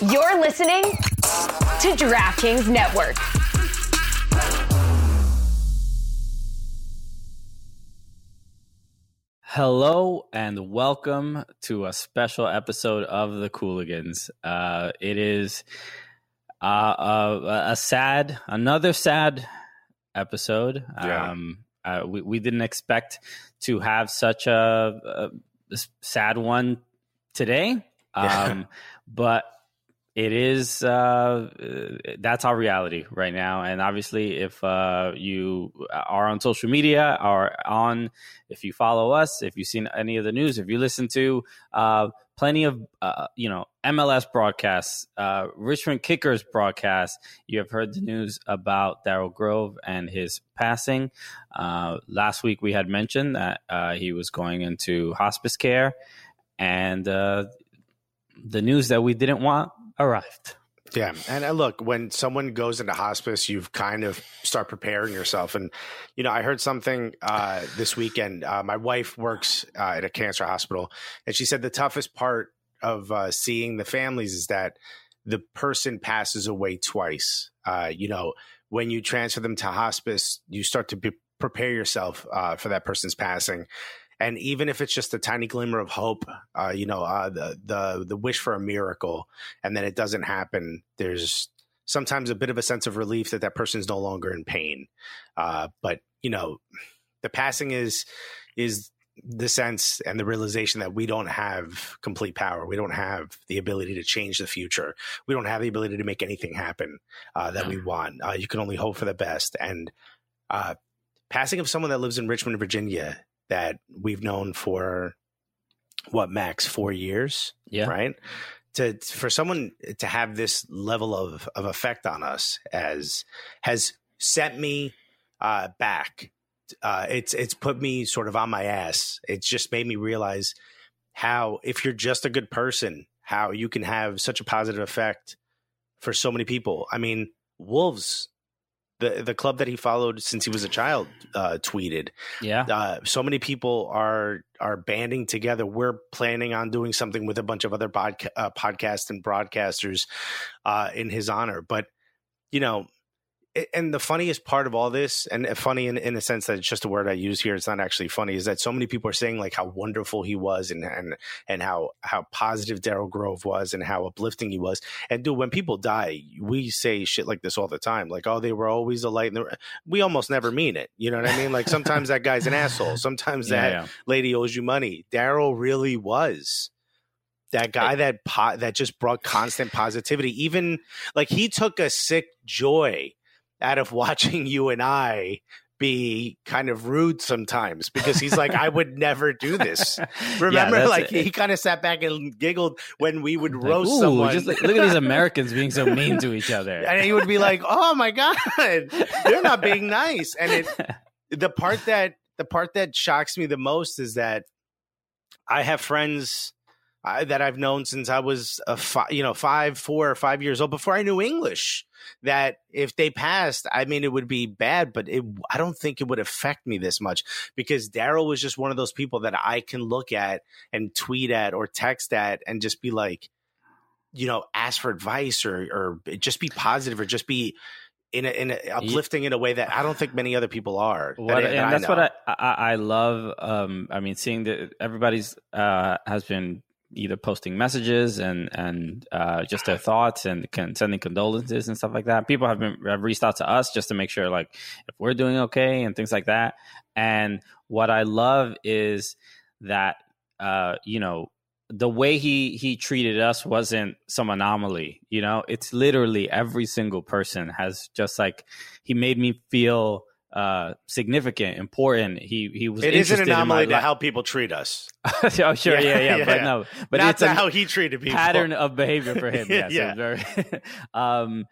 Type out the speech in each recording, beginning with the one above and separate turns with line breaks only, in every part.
You're listening to DraftKings Network.
Hello and welcome to a special episode of the Cooligans. Uh, it is uh, uh, a sad, another sad episode.
Yeah.
Um, uh, we, we didn't expect to have such a, a sad one today, um, but it is uh, that's our reality right now. And obviously, if uh, you are on social media, are on, if you follow us, if you've seen any of the news, if you listen to uh, plenty of uh, you know MLS broadcasts, uh, Richmond Kickers broadcasts, you have heard the news about Daryl Grove and his passing. Uh, last week, we had mentioned that he was going into hospice care, and the news that we didn't want arrived.
Yeah, and uh, look, when someone goes into hospice, you've kind of start preparing yourself. And you know, I heard something uh, this weekend. Uh, my wife works uh, at a cancer hospital, and she said the toughest part of uh, seeing the families is that the person passes away twice. Uh, you know, when you transfer them to hospice, you start to be, prepare yourself for that person's passing. And even if it's just a tiny glimmer of hope, uh, you know, uh, the the the wish for a miracle, and then it doesn't happen. There's sometimes a bit of a sense of relief that that person's no longer in pain. Uh, but you know, the passing is is the sense and the realization that we don't have complete power. We don't have the ability to change the future. We don't have the ability to make anything happen uh, that we want. Uh, you can only hope for the best. And uh, passing of someone that lives in Richmond, Virginia, that we've known for what max four years,
Yeah.
right? To for someone to have this level of of effect on us as has sent me uh, back. Uh, it's it's put me sort of on my ass. It's just made me realize how if you're just a good person, how you can have such a positive effect for so many people. I mean, Wolves, the the club that he followed since he was a child, uh, tweeted
Yeah.
uh, so many people are are banding together. We're planning on doing something with a bunch of other podca- uh, podcasts and broadcasters uh, in his honor. But you know, and the funniest part of all this, and funny in, in a sense that it's just a word I use here, it's not actually funny, is that so many people are saying like how wonderful he was and and and how how positive Daryl Grove was and how uplifting he was. And dude, when people die, we say shit like this all the time, like oh they were always a light. In the... We almost never mean it. You know what I mean? Like sometimes that guy's an asshole. Sometimes that
yeah, yeah.
lady owes you money. Daryl really was that guy eh that po- that just brought constant positivity. Even like he took a sick joy out of watching you and I be kind of rude sometimes because he's like, I would never do this. Remember,
that's
like
it.
he kind of sat back and giggled when we would
Like,
roast
ooh,
someone.
Just like, look at these Americans being so mean to each other.
and he would be like, "Oh my god, they're not being nice." And it, the part that the part that shocks me the most is that I have friends uh, that I've known since I was a fi- you know five, four, or five years old before I knew English. That if they passed, I mean, it would be bad, but it, I don't think it would affect me this much because Daryl was just one of those people that I can look at and tweet at or text at and just be like, you know, ask for advice or or just be positive or just be in a, in a, uplifting in a way that I don't think many other people are. that-
What,
that
and
I
that's what I, I I love. Um, I mean, seeing that everybody's uh, has been either posting messages and and uh, just their thoughts and sending condolences and stuff like that. People have been have reached out to us just to make sure like if we're doing okay and things like that. And what I love is that uh, you know the way he he treated us wasn't some anomaly you know it's literally every single person has just like he made me feel uh significant important he he was
It is an
interested in my
anomaly to how people treat us.
oh, sure yeah
Yeah,
yeah,
yeah,
but no but
Not
it's a
how he treated people.
pattern of behavior for him yes
Yeah.
very um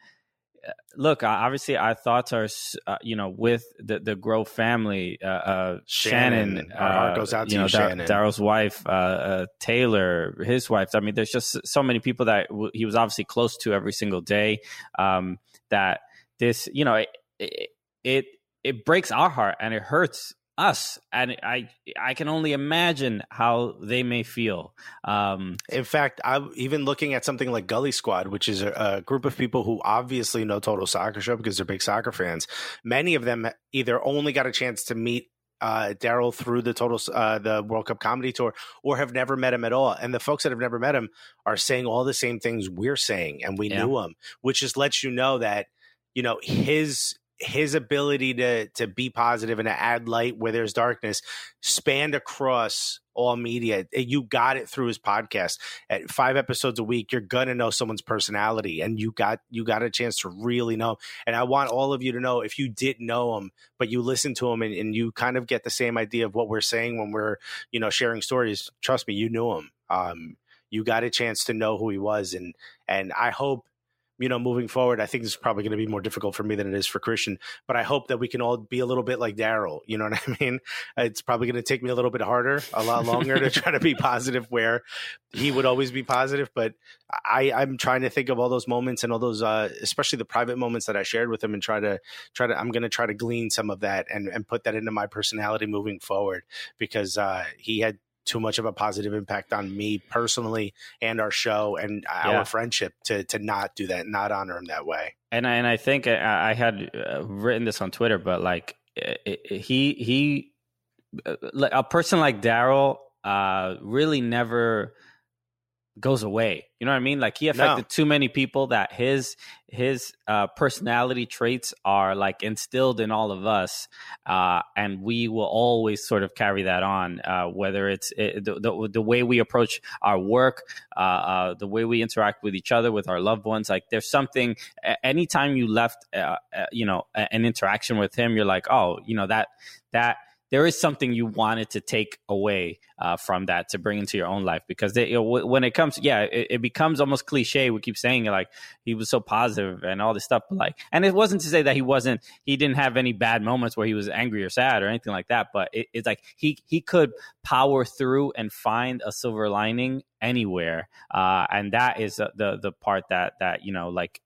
look obviously our thoughts are uh, you know with the the grove family uh, uh
Shannon,
shannon
our heart
uh,
goes out to
you know
Shannon.
daryl's wife uh, uh taylor his wife i mean there's just so many people that w- he was obviously close to every single day um that this you know it it it, it breaks our heart and it hurts us and i i can only imagine how they may feel um
in fact i'm even looking at something like gully squad which is a, a, group of people who obviously know total soccer show because they're big soccer fans many of them either only got a chance to meet uh, Daryl through the total uh, the World Cup comedy tour, or have never met him at all. And the folks that have never met him are saying all the same things we're saying, and we yeah. knew him, which just lets you know that you know his his ability to to be positive and to add light where there's darkness spanned across all media. You got it through his podcast. At five episodes a week, you're gonna know someone's personality, and you got you got a chance to really know. And I want all of you to know if you didn't know him, but you listen to him and, and you kind of get the same idea of what we're saying when we're you know sharing stories. Trust me, you knew him. Um, you got a chance to know who he was, and and I hope you know, moving forward, I think this is probably going to be more difficult for me than it is for Christian. But I hope that we can all be a little bit like Daryl. You know what I mean? It's probably going to take me a little bit harder, a lot longer to try to be positive where he would always be positive. But I, I'm trying to think of all those moments and all those, uh, especially the private moments that I shared with him, and try to try to. I'm going to try to glean some of that and and put that into my personality moving forward because uh, he had too much of a positive impact on me personally and our show and yeah. our friendship to to not do that, not honor him that way.
And I, and I think I, I had uh, written this on Twitter, but like it, it, he he uh, a person like Daryl uh, really never goes away. You know what I mean? Like he affected no. too many people that his his uh, personality traits are like instilled in all of us, uh, and we will always sort of carry that on. Uh, whether it's it, the, the, the way we approach our work, uh, uh, the way we interact with each other, with our loved ones. Like there's something. Anytime you left, uh, you know, an interaction with him, you're like, oh, you know that that there is something you wanted to take away uh, from that to bring into your own life because they, you know, when it comes yeah it, it, becomes almost cliche. We keep saying it like he was so positive and all this stuff like and it wasn't to say that he wasn't he didn't have any bad moments where he was angry or sad or anything like that but it, it's like he he could power through and find a silver lining anywhere uh, and that is the the part that that you know like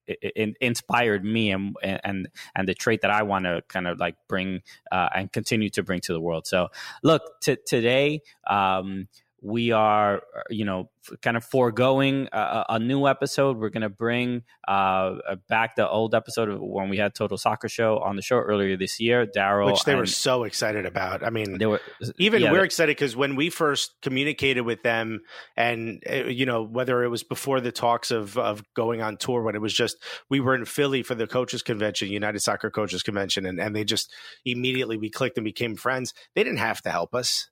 inspired me and and and the trait that I want to kind of like bring uh, and continue to bring to the world. So look t- today um, we are, you know, kind of foregoing a, a new episode. We're going to bring uh, back the old episode of when we had Total Soccer Show on the show earlier this year. Daryl,
which they and, were so excited about. I mean, they were even yeah, we're excited because when we first communicated with them, and uh, you know, whether it was before the talks of of going on tour, when it was just we were in Philly for the coaches convention, United Soccer Coaches Convention, and and they just immediately we clicked and became friends. They didn't have to help us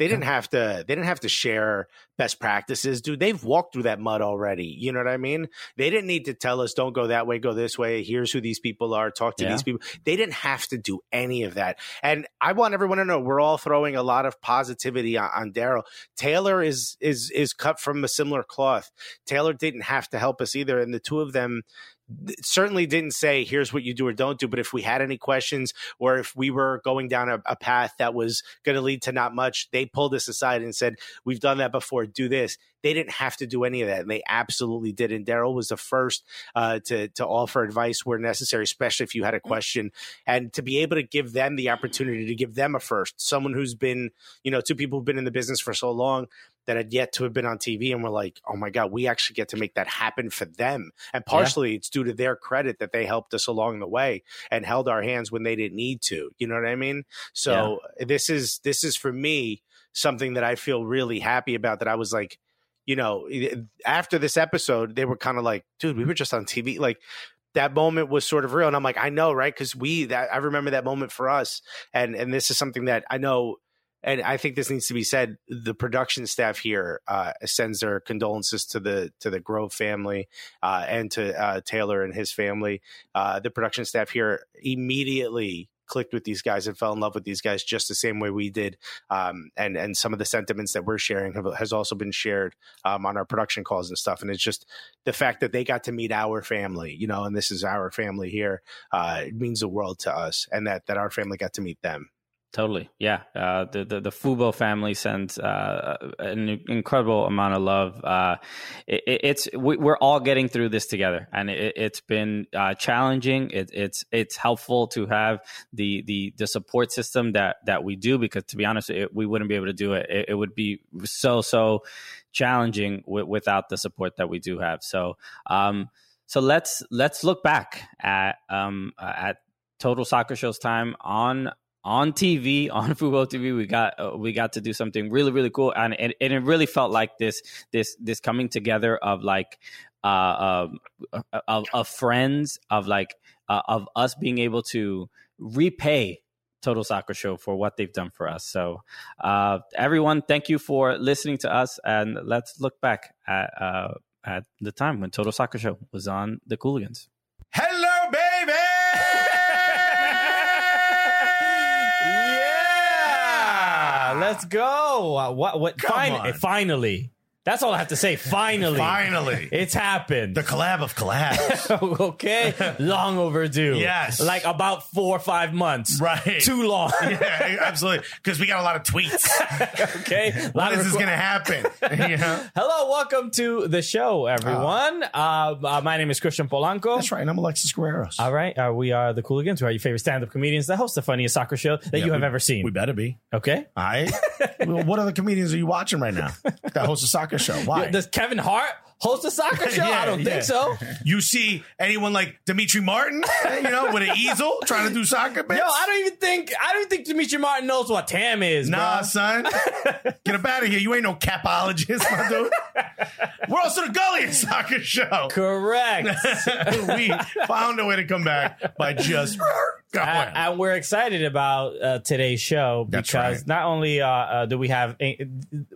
they didn't have to they didn't have to share best practices, dude. They've walked through that mud already. You know what I mean? They didn't need to tell us don't go that way, go this way. Here's who these people are, talk to yeah. these people. They didn't have to do any of that. And I want everyone to know we're all throwing a lot of positivity on, on Daryl. Taylor is is is cut from a similar cloth. Taylor didn't have to help us either. And the two of them certainly didn't say here's what you do or don't do but if we had any questions or if we were going down a, a path that was going to lead to not much they pulled us aside and said we've done that before do this. They didn't have to do any of that and they absolutely did and daryl was the first uh, to to offer advice where necessary especially if you had a question and to be able to give them the opportunity to give them a first someone who's been you know two people who've been in the business for so long that had yet to have been on TV, and we're like, oh my god, we actually get to make that happen for them. And partially, yeah. it's due to their credit that they helped us along the way and held our hands when they didn't need to. You know what I mean? So yeah. this is this is for me something that I feel really happy about. That I was like, you know, after this episode, they were kind of like, dude, we were just on TV, like that moment was sort of real and i'm like i know right because we that i remember that moment for us and and this is something that i know and I think this needs to be said. The production staff here uh, sends their condolences to the to the Grove family uh, and to uh, Taylor and his family. Uh, the production staff here immediately clicked with these guys and fell in love with these guys just the same way we did. Um, and and some of the sentiments that we're sharing have, has also been shared um, on our production calls and stuff. And it's just the fact that they got to meet our family, you know, and this is our family here. Uh, it means the world to us, and that that our family got to meet them.
Totally, yeah. Uh, the, the the Fubo family sends uh, an incredible amount of love. Uh, it, it's we, are all getting through this together, and it, has been uh, challenging. It, it's it's helpful to have the the the support system that that we do because, to be honest, we wouldn't be able to do it. It, would be so so challenging w- without the support that we do have. So, um, so let's let's look back at um, at Total Soccer Show's time on on TV on Fubo TV. We got uh, we got to do something really really cool, and, and and it really felt like this this this coming together of like uh, um, of, of friends of like uh, of us being able to repay Total Soccer Show for what they've done for us. So, uh, everyone, thank you for listening to us, and let's look back at uh, at the time when Total Soccer Show was on the Cooligans.
Hello, baby.
Let's go. What? What? Fin- finally, that's all I have to say. Finally,
finally,
it's happened.
The collab of collabs.
okay, long overdue.
Yes,
like about four or five months.
Right,
too long.
yeah, absolutely. Because we got a lot of tweets.
okay,
when is this going to happen?
Hello, welcome to the show, everyone. Uh, uh, my name is Christian Polanco.
That's right. and I'm Alexis Guerreros.
All right, uh, we are the Cooligans. We are your favorite stand-up comedians that host the funniest soccer show that yeah, you have
we,
ever seen.
We better be.
Okay.
All right. well, what other comedians are you watching right now that host a soccer show? Why?
Does Kevin Hart host a soccer show? yeah, I don't yeah. think so.
You see anyone like Demetri Martin, you know, with an easel trying to do soccer bits?
Yo, I don't even think I don't think Demetri Martin knows what TAM is.
Nah,
bro.
son. Get up out of here. You ain't no capologist, my dude. We're also the gulliest soccer show.
Correct.
we found a way to come back by just
uh, and we're excited about uh, today's show because right. not only uh, uh do we have,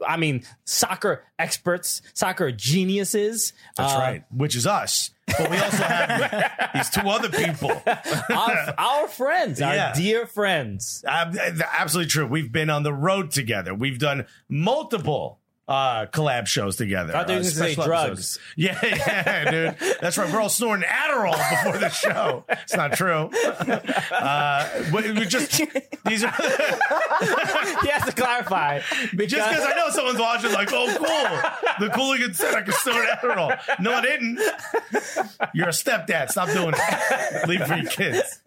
I mean, soccer experts, soccer geniuses.
That's uh, right, which is us. But we also have these two other people,
our, our friends, yeah. our dear friends.
absolutely true. We've been on the road together. We've done multiple uh collab shows together.
I thought uh, say drugs.
Yeah, yeah, dude. That's right. We're all snorting Adderall before the show. It's not true. Uh, we just these are.
he has to clarify.
Because, just because I know someone's watching, like, oh, cool. The Cooligan said I could snort Adderall. No, I didn't. You're a stepdad. Stop doing it. Leave for your kids.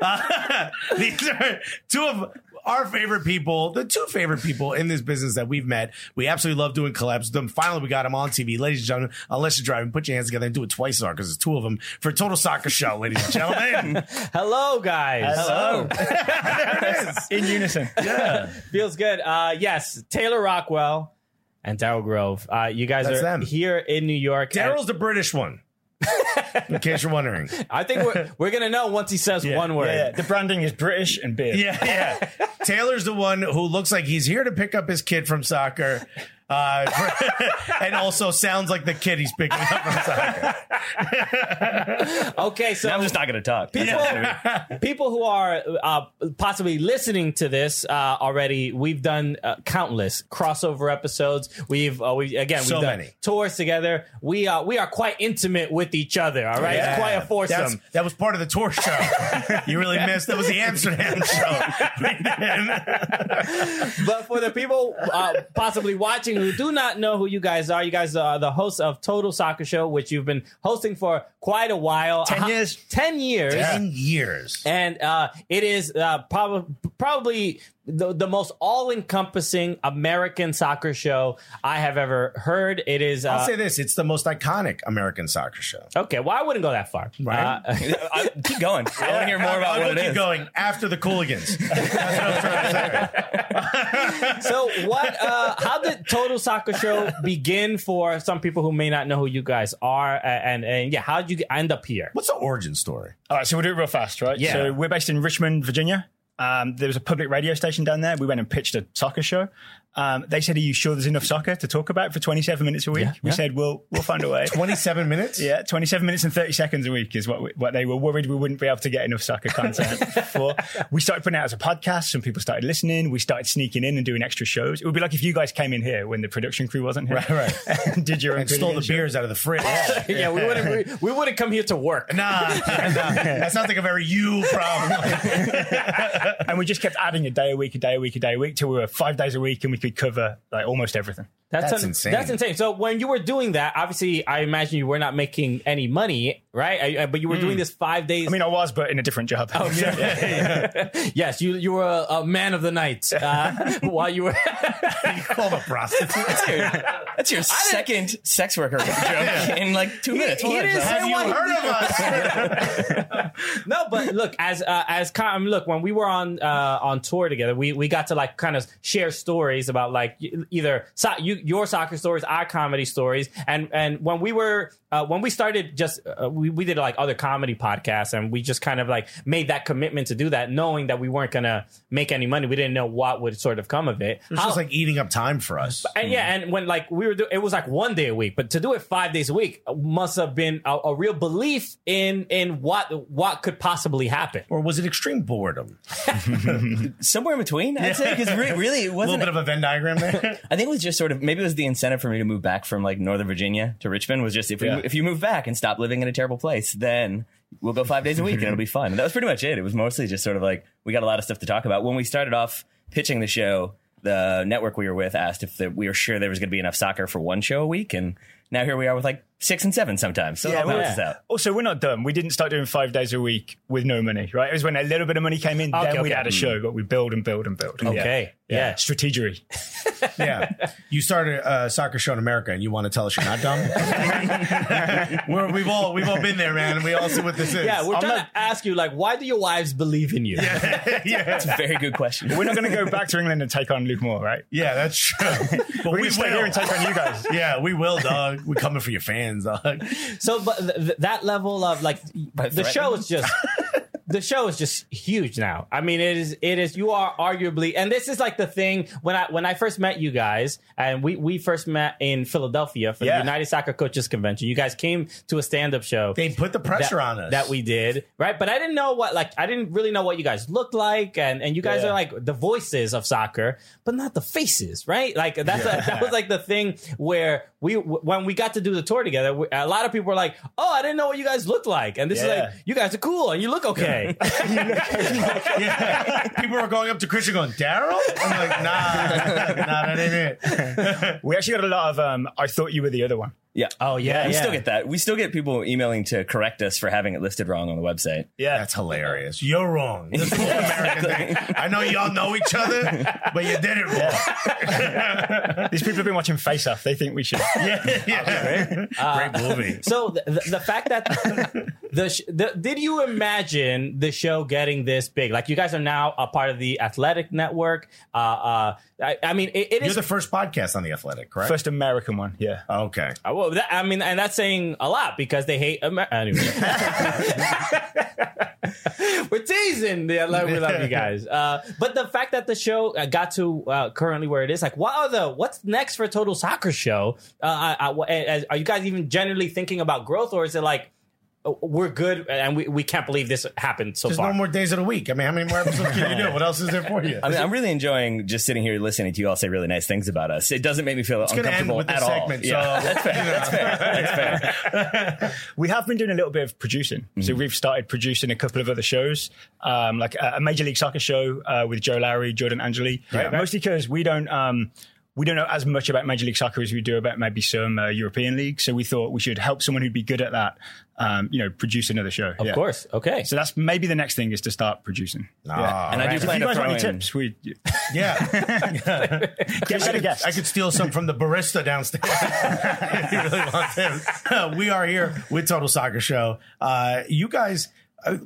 Uh, these are two of our favorite people, the two favorite people in this business that we've met. We absolutely love doing collabs with them. Finally, we got them on TV. Ladies and gentlemen, unless you're driving, put your hands together and do it twice as hard because it's two of them for Total Soccer Show, ladies and gentlemen.
Hello, guys.
Hello.
there it is.
In unison.
Yeah.
Feels good. Uh, yes, Taylor Rockwell and Daryl Grove. Uh, you guys That's are them. here in New York.
Daryl's the British one. in case you're wondering.
I think we're, we're going to know once he says yeah, one word.
Yeah, the branding is British and big.
Yeah, yeah. Taylor's the one who looks like he's here to pick up his kid from soccer uh, and also sounds like the kid he's picking up from soccer.
okay, so
I'm just not going to talk.
People, people who are uh, possibly listening to this uh, already, we've done uh, countless crossover episodes. We've uh, we again
so
we've done
many.
tours together. We are we are quite intimate with each other. All right, yeah. it's quite a foursome.
That's, that was part of the tour show. you really missed. That was the Amsterdam show.
but for the people uh, possibly watching who do not know who you guys are, you guys are the hosts of Total Soccer Show, which you've been hosting for quite a while.
10 years?
10 years.
10 years.
And uh, it is uh, prob- probably the, the most all encompassing American soccer show I have ever heard. It is.
Uh, I'll say this: it's the most iconic American soccer show.
Okay, well, I wouldn't go that far.
Right? Uh,
I, keep going. I want to hear more about
I,
what
it
keep
going after the Cooligans. That's what I'm
trying to say. so, what? Uh, how did Total Soccer Show begin for some people who may not know who you guys are? And and yeah, how did you end up here?
What's the origin story?
All right, so we'll do it real fast, right?
Yeah.
So we're based in Richmond, Virginia. Um, there was a public radio station down there. We went and pitched a soccer show. Um, they said, "Are you sure there's enough soccer to talk about for 27 minutes a week?" Yeah, we yeah. said, "We'll we'll find a way."
27 minutes?
Yeah, 27 minutes and 30 seconds a week is what we, what they were worried we wouldn't be able to get enough soccer content for. We started putting it out as a podcast. Some people started listening. We started sneaking in and doing extra shows. It would be like if you guys came in here when the production crew wasn't here,
right? right.
did your own
and stole the show. beers out of the fridge.
yeah, we wouldn't we, we, wouldn't come here to work.
Nah, nah that sounds like a very you problem.
And we just kept adding a day a week, a day a week, a day a week till we were five days a week and we could cover like almost everything.
That's,
That's
un-
insane.
That's insane. So when you were doing that, obviously, I imagine you were not making any money, right? I, I- but you were doing this five days.
I mean, I was, but in a different job.
Oh, yes, you you were a, a man of the night uh, while you were.
You call a prostitute.
That's your second sex worker joke in like two minutes.
he
Hold on,
didn't say
Have you heard of us?
no, but look, as uh, as com- I mean, look, when we were on uh, on tour together, we, we got to like kind of share stories about like either so- you, your soccer stories, our comedy stories, and and when we were uh, when we started, just uh, we we did like other comedy podcasts, and we just kind of like made that commitment to do that, knowing that we weren't gonna make any money. We didn't know what would sort of come of it.
It's
How-
just like eating up time for us.
and yeah, and when like we were, do- it was like one day a week, but to do it five days a week must have been a, a real belief in in what what could possibly happen.
Or was it extreme boredom?
Somewhere in between, I'd say, because re- really it wasn't
A little bit of a Venn diagram there.
I think it was just sort of maybe it was the incentive for me to move back from like Northern Virginia to Richmond was just if we,
Yeah.
if you move back and stop living in a terrible place, then we'll go five days a week and it'll be fun. And that was pretty much it. It was mostly just sort of like we got a lot of stuff to talk about. When we started off pitching the show, the network we were with asked if the, we were sure there was going to be enough soccer for one show a week, and now here we are with like six and seven sometimes. So it all
well,
balances out.
Also, we're not done. We didn't start doing five days a week with no money, right? It was when a little bit of money came in,
Okay,
then we'd
okay.
add a show, but we build and build and build.
Okay, yeah.
Strategery.
yeah. You started a soccer show in America and you want to tell us you're not dumb? we're, we've all we've all been there, man. And we all see what this is.
Yeah, we're
I'm
trying
not-
to ask you, like, why do your wives believe in you?
yeah.
It's a very good question.
We're not going to go back to England and take on Luke Moore, right?
Yeah, that's true. But
we're
we
stay
will.
here and take on you guys.
yeah, we will, dog. We're coming for your fans, dog.
So, but th- th- that level of like the show is just the show is just huge now. I mean, it is it is you are arguably, and this is like the thing when I when I first met you guys, and we we first met in Philadelphia for the United Soccer Coaches Convention. You guys came to a stand up show.
They put the pressure
that,
on us.
that we did right but i didn't know what like i didn't really know what you guys looked like and and you guys
Yeah.
are like the voices of soccer but not the faces right like that's that was like the thing where we when we got to do the tour together we, a lot of people were like oh i didn't know what you guys looked like and this is like you guys are cool and you look okay
yeah. People were going up to Christian going, Daryl? I'm like, nah, nah, that ain't it.
We actually got a lot of, um, I thought you were the other one.
Yeah.
oh yeah
we
yeah.
still get that. We still get people emailing to correct us for having it listed wrong on the website.
Yeah.
That's hilarious. You're wrong. This is an American thing. I know y'all know each other, but you did it wrong.
These people have been watching Face Off. They think we should.
Yeah, yeah. Great movie.
So the, the, the fact that the, sh- the did you imagine the show getting this big? Like you guys are now a part of the Athletic Network. Uh, uh, I, I mean, it, it
You're
is.
the first podcast on The Athletic, correct?
First American one, yeah.
Okay.
Uh, well, that, I mean, and that's saying a lot because they hate America. Anyway. We're teasing. Yeah, love, we love you guys. Uh, but the fact that the show uh, got to uh, currently where it is, like, what are the what's next for Total Soccer Show? Uh, I, I, as- are you guys even generally thinking about growth, or is it like we're good and we, we can't believe this happened so
There's
far?
no more days of the week. I mean, how many more episodes can you do? What else is there for you?
I mean, I'm really enjoying just sitting here listening to you all say really nice things about us. It doesn't make me feel
It's going to end
uncomfortable
with
at
this
all.
segment.
Yeah,
so
that's fair. That's fair. That's fair.
We have been doing a little bit of producing. So we've started producing a couple of other shows, um, like a, a Major League Soccer show uh, with Joe Lowery, Jordan Angeli.
Yeah.
Mostly because we don't. Um, we don't know as much about Major League Soccer as we do about maybe some uh, European leagues. So we thought we should help someone who'd be good at that, um, you know, produce another show.
of course. Okay.
So that's maybe the next thing is to start producing.
Ah,
And I do
If
plan
you
to
guys want any
in.
tips, we
yeah.
get better guests.
I could steal some from the barista downstairs. if you really want them. we are here with Total Soccer Show. Uh, you guys. Uh,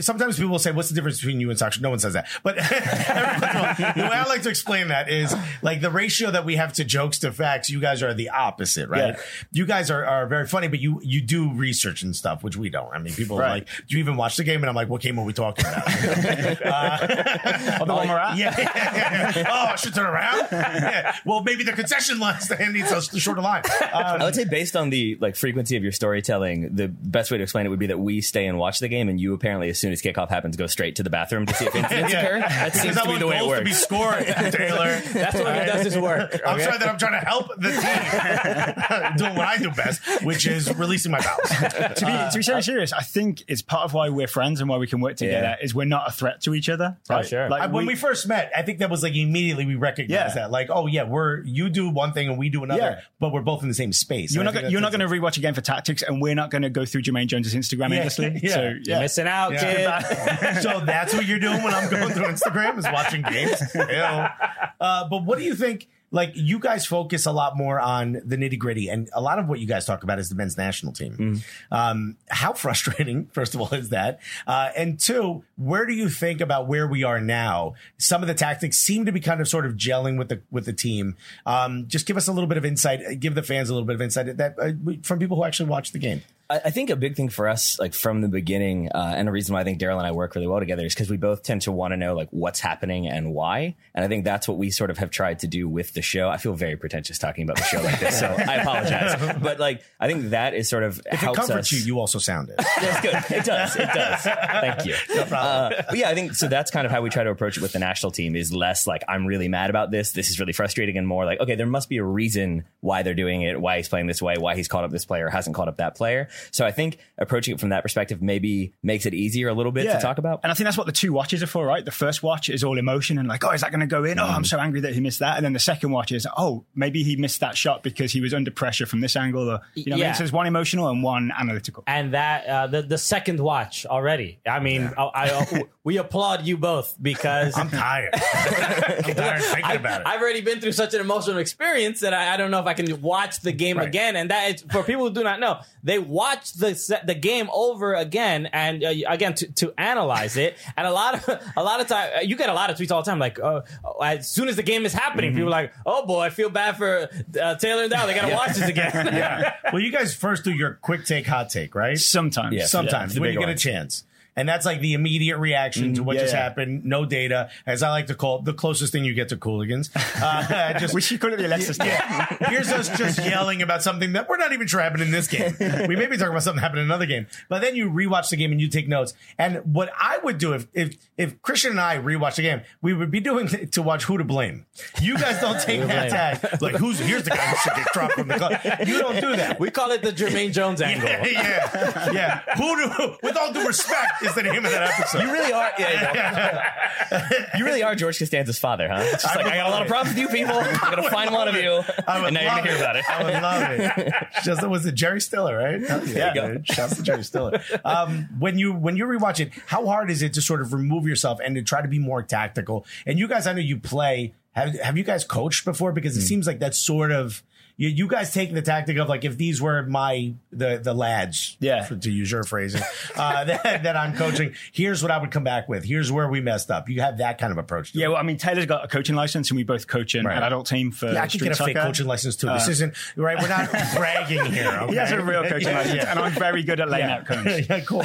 sometimes people will say, "What's the difference between you and soccer?" No one says that, but every once in a while, the way I like to explain that is like the ratio that we have to jokes to facts. You guys are the opposite, right?
Yeah.
You guys are, are very funny, but you you do research and stuff, which we don't. I mean, people are like, "Do you even watch the game?" And I'm like, "What game are we talking about?"
Oh, the one we're at?
Yeah. yeah, yeah. Oh, I should turn around. Yeah. Well, maybe the concession line stand needs a shorter line. Um,
I would say based on the like frequency of your storytelling, the best way to explain it would be that we stay and watch the game game, and you apparently, as soon as kickoff happens, go straight to the bathroom to see if incidents
Yeah.
occur. That seems to be the way it
goals to be
works.
scored, Taylor.
That's what he does his work.
I'm
okay?
sorry that I'm trying to help the team doing what I do best, which is releasing my bowels.
to be, to be so serious, I think it's part of why we're friends and why we can work together
Yeah.
is we're not a threat to each other. Oh, right?
sure.
Like
I- when we, first met, I think that was like immediately we recognized
Yeah.
that, like, oh yeah, we're you do one thing and we do another,
Yeah.
but we're both in the same space.
you're
And
not
think
gonna, you're not going to rewatch a game for tactics, and we're not going to go through Jermaine Jones's Instagram
Yeah,
endlessly.
yeah. You're
Missing out, kid.
so that's what you're doing when I'm going through Instagram is watching games. Uh, but what do you think? Like you guys focus a lot more on the nitty gritty, and a lot of what you guys talk about is the men's national team. Um, how frustrating, first of all, is that? Uh, and two, where do you think about where we are now? Some of the tactics seem to be kind of sort of gelling with the with the team. Um, just give us a little bit of insight. Give the fans a little bit of insight that uh, from people who actually watch the game.
I, I think a big thing for us, like from the beginning, uh, and the reason why I think Daryl and I work really well together is because we both tend to want to know like what's happening and why. And I think that's what we sort of have tried to do with the show. I feel very pretentious talking about the show like this, so I apologize. But like, I think that is sort of
If it comforts
us.
you, you also sound it.
That's good. It does. It does. Thank you. No Uh, but yeah, I think so. That's kind of how we try to approach it with the national team. Is less like I'm really mad about this. This is really frustrating, and more like okay, there must be a reason why they're doing it, why he's playing this way, why he's called up this player, hasn't called up that player. So I think approaching it from that perspective maybe makes it easier a little bit to talk about.
And I think that's what the two watches are for, right? The first watch is all emotion and like, oh, is that going to go in? Oh, I'm so angry that he missed that. And then the second watch is, oh, maybe he missed that shot because he was under pressure from this angle. Or, you know, what I mean? so there's one emotional and one analytical.
and that uh, the the second watch already. I mean, I, I, we applaud you both because
I'm tired. I'm tired thinking
I,
about it.
I've already been through such an emotional experience that I, I don't know if I can watch the game
Right.
again. And that is for people who do not know, they watch the se- the game over again and uh, again to, to analyze it. And a lot of a lot of time, you get a lot of tweets all the time, like uh, as soon as the game is happening,
Mm-hmm.
people are like, "Oh boy, I feel bad for uh, Taylor and Dow. They got to watch this again."
yeah. Well, you guys first do your quick take, hot take, right?
Sometimes.
Yeah.
Sometimes
the
when you
big
get a chance. And that's like the immediate reaction to what
yeah,
just
yeah.
happened. No data, as I like to call it, the closest thing you get to Cooligans. Uh, just
We should call it the Alexis Day.
yeah. Here's us just yelling about something that we're not even sure happened in this game. We may be talking about something happened in another game. But then you rewatch the game and you take notes. And what I would do if if if Christian and I rewatch the game, we would be doing it to watch who to blame. You guys don't take that tag. Like who's here's the guy who should get dropped from the club. You don't do that.
We call it the Jermaine Jones angle.
Yeah, yeah, yeah. Who do, with all due respect, is the name of that episode.
You really are. Yeah, you really are George Costanza's father, huh? It's just
I
like I got a lot of problems with you people. I'm gonna find one of you,
I would
and now you're gonna hear about it.
I would love it. Just was it Jerry Stiller, right? Hell Yeah,
you go.
dude. Shouts to Jerry Stiller. Um, when you when you rewatch it, how hard is it to sort of remove yourself and to try to be more tactical? And you guys, I know you play. Have have you guys coached before? Because it
Hmm.
seems like that's sort of. You, you guys taking the tactic of like if these were my the the lads
Yeah.
for- to use your phrasing uh, that, that I'm coaching here's what I would come back with here's where we messed up you have that kind of approach to
Yeah,
it.
well, I mean, Taylor's got a coaching license, and we both coach in
Right.
an adult team for
yeah, I can get a fake coaching license too. This
Uh,
isn't right. We're not bragging here. Okay?
He has a real coaching
Yeah,
license,
yeah.
and I'm very good at laying out cones.
yeah, cool.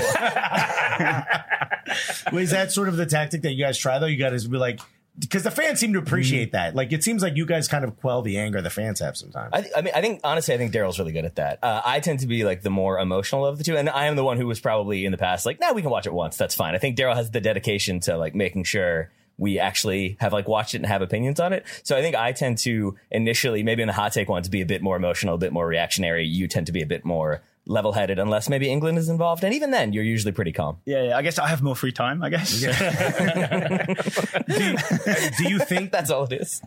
well, is that sort of the tactic that you guys try though? You guys be like, because the fans seem to appreciate
Mm-hmm.
that. Like, it seems like you guys kind of quell the anger the fans have sometimes.
I, th- I mean, I think honestly, I think Daryl's really good at that. Uh, I tend to be like the more emotional of the two, and I am the one who was probably in the past like, "Nah, we can watch it once. That's fine." I think Daryl has the dedication to like making sure we actually have like watched it and have opinions on it. So I think I tend to initially, maybe in the hot take ones, to be a bit more emotional, a bit more reactionary. You tend to be a bit more level headed, unless maybe England is involved, and even then, you're usually pretty calm.
Yeah, yeah, I guess I have more free time. I guess.
do, you, do you think
That's all it is.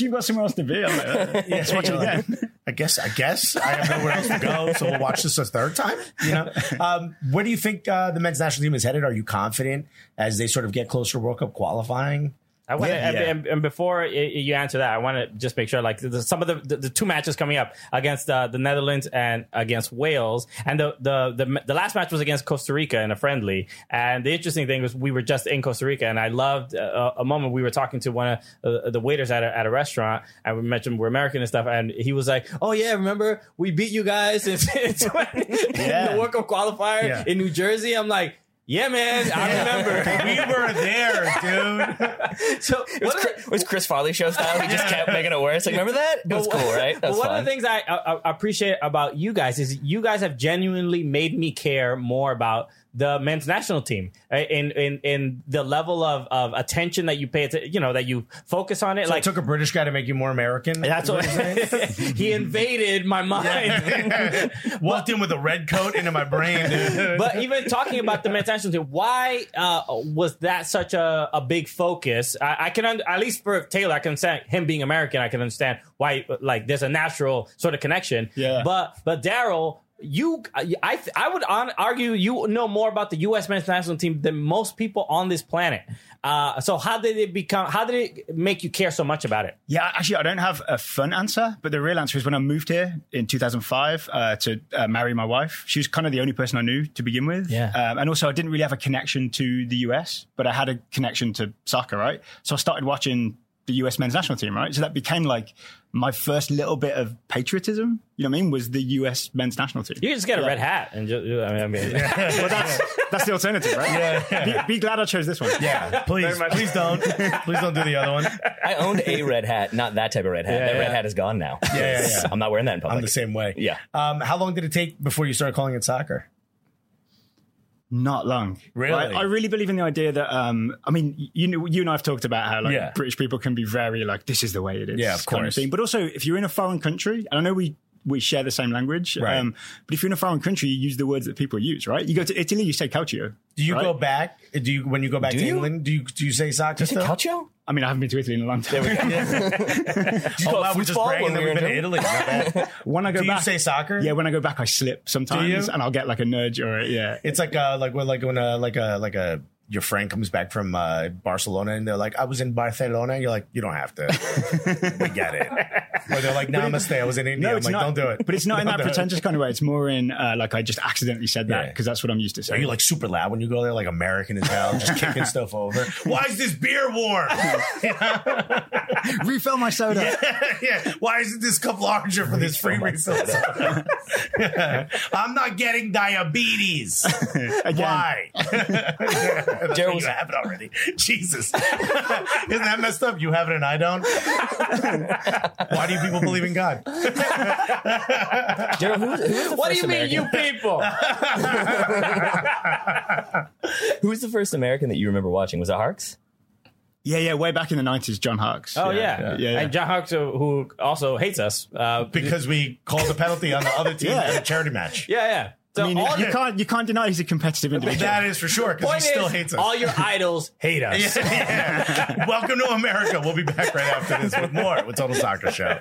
You've got somewhere else to be. I'm like, uh, let's watch it
you're like,
again.
I guess I guess I have nowhere else to go, so we'll watch this a third time. You know, um, where do you think uh, the men's national team is headed? Are you confident as they sort of get closer to World Cup qualifying?
I want
Yeah,
to,
yeah.
and, and before you answer that, I want to just make sure, like, the, some of the, the, the two matches coming up against uh, the Netherlands and against Wales, and the, the the the last match was against Costa Rica in a friendly. And the interesting thing was we were just in Costa Rica, and I loved uh, a moment we were talking to one of uh, the waiters at a, at a restaurant, and we mentioned we're American and stuff, and he was like, "Oh yeah, remember we beat you guys in, in, 20 in the World Cup qualifier
Yeah.
in New Jersey?" I'm like. Yeah, man, I remember.
we were there, dude.
so
It was,
one of the-
Chris, it was Chris Farley show style. He just kept making it worse. Like, remember that? It was cool, right? That
But
was
one
fun.
of the things I, I, I appreciate about you guys is you guys have genuinely made me care more about the men's national team in in in the level of, of attention that you pay to you know that you focus on it
So
like
it took a British guy to make you more American.
that's what he invaded my mind
Walked in with a red coat into my brain, dude.
but even talking about the men's national team, why uh, was that such a, a big focus? I, I can un- at least for Taylor, I can understand him being American. I can understand why like there's a natural sort of connection.
Yeah.
But but Daryl. You, I, I would on, argue you know more about the U.S. men's national team than most people on this planet. Uh, so how did it become? How did it make you care so much about it?
Yeah, actually, I don't have a fun answer, but the real answer is when I moved here in 2005 uh, to uh, marry my wife. She was kind of the only person I knew to begin with.
Yeah.
Um, and also, I didn't really have a connection to the US, but I had a connection to soccer, right? So I started watching the US men's national team, right? So that became like my first little bit of patriotism, you know what I mean, was the US men's national team.
You can just get a red hat and just, I mean,
well, that's, that's the alternative, right? Yeah. Be, be glad I chose this one.
yeah, please, please don't, please don't do the other one.
I owned a red hat, not that type of red hat. that
yeah.
red hat is gone now.
Yeah, yeah, yeah.
I'm not wearing that in public.
I'm the same way.
Yeah.
Um, how long did it take before you started calling it soccer?
Not long.
Really?
I, I really believe in the idea that, um, I mean, you know, you and I have talked about how like
Yeah.
British people can be very like, this is the way it is.
Yeah, of course.
kind
course.
thing. But also, if you're in a foreign country, and I know we we share the same language,
Right.
um, but if you're in a foreign country, you use the words that people use, right? You go to Italy, you say calcio.
Do you
right?
go back? Do you when you go back
Do
to
you?
England? Do you do you say soccer
Is it
still?
Calcio?
I mean, I haven't been to Italy in a long time.
Oh, wow, we're just
football
bragging
when
that
we
we've been to
in
Italy.
When I go
Do you say soccer?
Yeah, when I go back, I slip sometimes, and I'll get like a nudge or a, yeah.
It's like uh like when like when uh like a like a your friend comes back from uh, Barcelona and they're like, I was in Barcelona. And you're like, you don't have to. we get it. Or they're like, Namaste. I was in India. I'm like, don't do it.
But it's not in that pretentious kind of way. It's more in uh, like I just accidentally said that
Yeah.
because that's what I'm used to saying.
Are you like super loud when you go there, like American as hell, just kicking stuff over? Why is this beer warm?
refill my soda?
yeah. Why isn't this cup larger for this free refill? I'm not getting diabetes. Why? That's
Daryl was-
you have it already. Jesus. Isn't that messed up? You have it and I don't? Why do you people believe in God?
Daryl, who, who the
what do
first
you mean, you people?
Who was the first American that you remember watching? Was it Harkes?
Yeah, yeah, way back in the nineties, John Harkes.
Oh yeah,
yeah, yeah.
and John Harkes, uh, who also hates us. Uh,
Because we called a penalty on the other team
Yeah.
at a charity match.
yeah, yeah. So
I mean,
all
you can't you can't deny he's a competitive individual.
That is for sure, because he still
is,
hates us.
all your idols hate us.
Yeah. Welcome to America. We'll be back right after this with more with Total Soccer Show.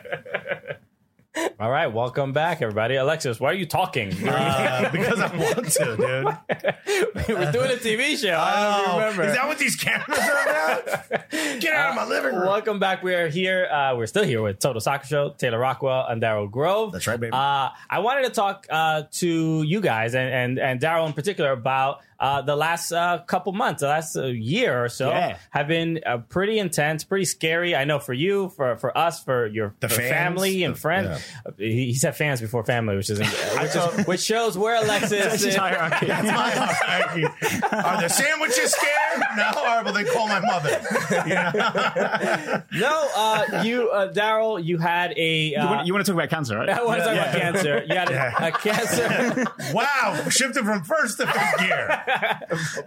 All right, welcome back, everybody. Alexis, why are you talking?
Uh, because I want to, dude.
We're doing a TV show. I don't know remember.
Is that what these cameras are about? Get out of my living room.
Welcome back. We are here. Uh, we're still here with Total Soccer Show, Taylor Rockwell and Daryl Grove.
That's right, baby.
Uh, I wanted to talk uh, to you guys and and, and Daryl in particular about uh, the last uh, couple months, the last uh, year or so,
Yeah.
have been uh, pretty intense, pretty scary. I know for you, for for us, for your for family and friends. Uh, He, he said fans before family, which is which, is, which shows where Alexis.
Is. hierarchy.
My hierarchy. Are the sandwiches scared? No. Or well, then call my mother.
No, uh, you, uh, Daryl, you had a. Uh,
You want, you want to talk about cancer, right?
I want to talk about cancer. You had a, a cancer.
Wow, shifted from first to fifth gear.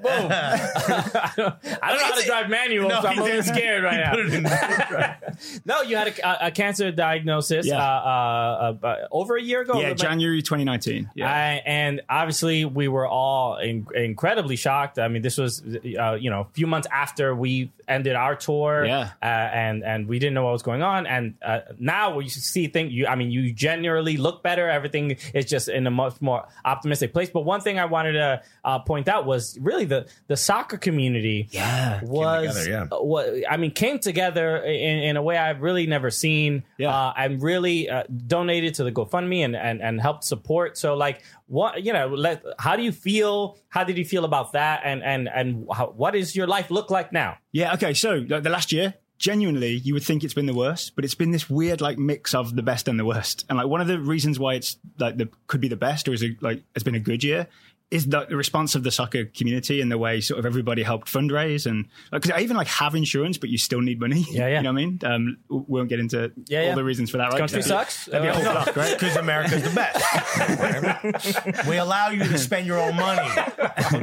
Boom. I don't know how to drive manual, so I'm a little scared right now.
put it in-
No, you had a, a cancer diagnosis
Yeah.
uh, uh, uh, over a year ago.
Yeah, January 2019. Yeah.
I, and obviously, we were all in, incredibly shocked. I mean, this was uh, you know a few months after we ended our tour,
Yeah.
uh, and and we didn't know what was going on. And uh, now we see things. You, I mean, you generally look better. Everything is just in a much more optimistic place. But one thing I wanted to uh, point out was really the the soccer community.
yeah.
was
together, yeah.
uh, I mean came together in, in a way I've really never seen.
Yeah.
Uh, and really uh, donated to the GoFundMe and, and and helped support. So like what you know, let, how do you feel? How did you feel about that? And and and how, what does your life look like now?
Yeah, okay. So like, the last year, genuinely, you would think it's been the worst, but it's been this weird like mix of the best and the worst. And like one of the reasons why it's like the could be the best or is a, like has been a good year is the, the response of the soccer community and the way sort of everybody helped fundraise and because I even like have insurance, but you still need money.
Yeah, yeah.
you know what I mean. Um, we won't get into
Yeah,
all
yeah.
the reasons for that. Right?
Country
That'd
sucks.
That'd be a whole block, right?
Because America's the best. we allow you to spend your own money.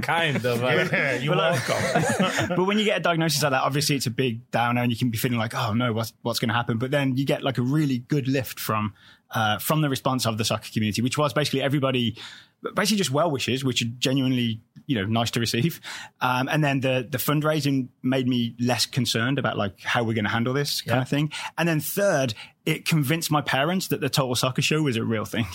kind of. uh,
Yeah, you're welcome.
but when you get a diagnosis like that, obviously it's a big downer, and you can be feeling like, oh no, what's what's going to happen? But then you get like a really good lift from uh, from the response of the soccer community, which was basically everybody, basically just well wishes, which are genuinely you know nice to receive. Um, and then the the fundraising made me less concerned about like how we're going to handle this kind of thing. And then third, it convinced my parents that the Total Soccer Show was a real thing.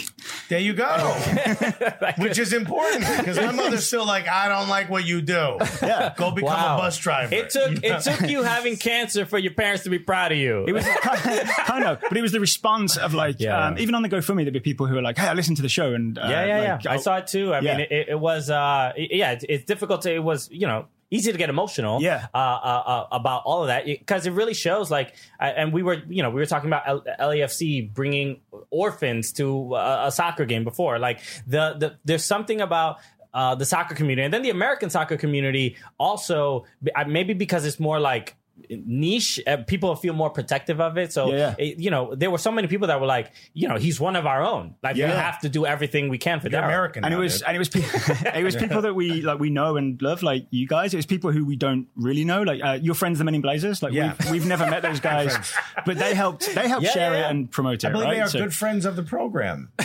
There you go. Which is important because my mother's still like, I don't like what you do.
Yeah.
Go become
Wow.
a bus driver.
It took
You know?
it took you having cancer for your parents to be proud of you.
It was kind of, but it was the response of like,
Yeah.
um, even on the GoFundMe, there'd be people who were like, "Hey, I listened to the show," and uh,
yeah, yeah,
like,
yeah. I
oh,
saw it too. I
Yeah.
mean, it, it was, uh, yeah, it's, it's difficult to, it was, you know, easy to get emotional,
Yeah.
uh, uh, uh, about all of that because it really shows. Like, and we were, you know, we were talking about L- LAFC bringing orphans to a, a soccer game before. Like, the, the there's something about. Uh, the soccer community and then the American soccer community also maybe because it's more like niche uh, people feel more protective of it so
Yeah, yeah.
it- you know there were so many people that were like you know he's one of our own like we have to do everything we can for
You're American.
and it was
dude.
and it was people it was people that we like we know and love like you guys it was people who we don't really know like uh, your friends the men in blazers like
Yeah.
we've, we've never met those guys but they helped they helped
Yeah,
share
yeah.
it and promote it
I believe
right
they are
So-
good friends of the program.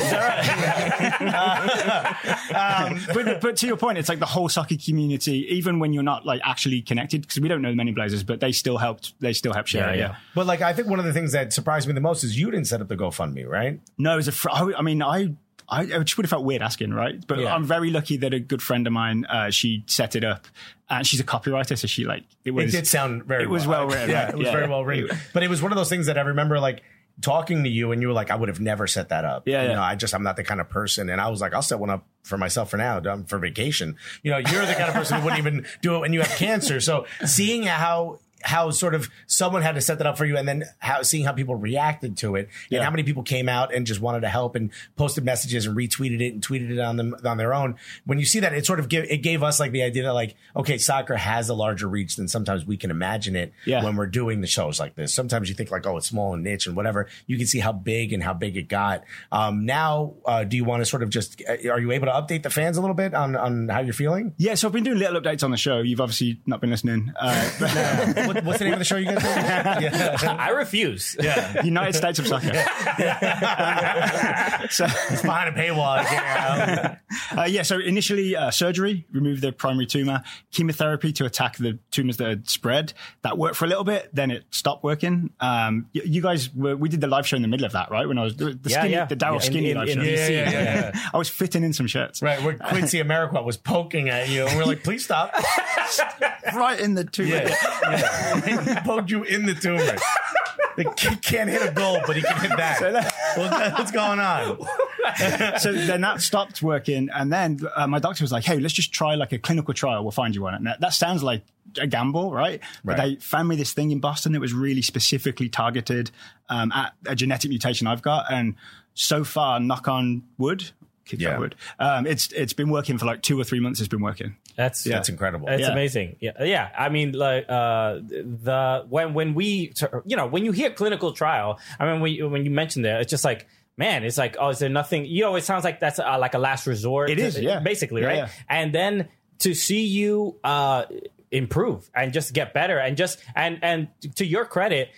but, but to your point it's like the whole soccer community even when you're not like actually connected because we don't know the men in blazers but they still helped they still helped share
Yeah, yeah.
yeah
But like, I think one of the things that surprised me the most is you didn't set up the GoFundMe, right?
No, it was a. Fr- I, I mean, I. I I just would have felt weird asking, right? But
Yeah.
I'm very lucky that a good friend of mine, uh, she set it up, and she's a copywriter, so she like it was.
it did sound very.
it was well written,
Yeah,
right?
it was
Yeah.
very well written. But it was one of those things that I remember like talking to you, and you were like, "I would have never set that up."
Yeah,
you
yeah.
know, I just I'm not the kind of person, and I was like, "I'll set one up for myself for now, for vacation." You know, you're the kind of person who wouldn't even do it when you have cancer. So seeing how. How sort of someone had to set that up for you, and then how seeing how people reacted to it, and
Yeah.
how many people came out and just wanted to help and posted messages and retweeted it and tweeted it on them on their own. When you see that, it sort of give it gave us like the idea that like, okay, soccer has a larger reach than sometimes we can imagine it
Yeah.
when we're doing the shows like this. Sometimes you think like, oh, it's small and niche and whatever. You can see how big and how big it got. Um, now, uh, do you want to sort of just uh, are you able to update the fans a little bit on on how you're feeling?
yeah, so I've been doing little updates on the show. You've obviously not been listening. Uh, but
what, what's the name of the show you guys do? yeah.
I refuse.
yeah.
United States of Soccer. so,
It's behind a paywall. I can't-
uh, yeah, so initially uh, surgery, remove the primary tumor, chemotherapy to attack the tumors that had spread. That worked for a little bit, then it stopped working. Um, y- you guys, were, we did the live show in the middle of that, right? When I was the
Yeah,
skinny,
yeah.
the Daryl
In-
Skinny
in-
live
in
show.
DC.
Yeah, yeah, yeah.
I was fitting in some shirts.
Right, where Quincy Amarikwa was poking at you, and we're like, please stop.
right in the tumor.
Yeah, yeah. he poked you in the tumor. The kid can't hit a goal, but he can hit that. What- What's going on?
so then that stopped working, and then uh, my doctor was like, "Hey, let's just try like a clinical trial. We'll find you one." And that, that sounds like a gamble, right?
right?
But they found me this thing in Boston that was really specifically targeted um, at a genetic mutation I've got, and so far, knock on wood, kick
Yeah.
that wood, um, it's it's been working for like two or three months. It's been working.
That's yeah.
That's incredible.
It's
Yeah.
amazing. Yeah, yeah. I mean, like uh, the when when we you know when you hear clinical trial, I mean when you, when you mentioned that, it's just like. Man, it's like, oh, is there nothing? You know, it sounds like that's uh, like a last resort.
It is, yeah.
basically,
Yeah,
right?
yeah.
And then to see you uh, improve and just get better, and just and and to your credit,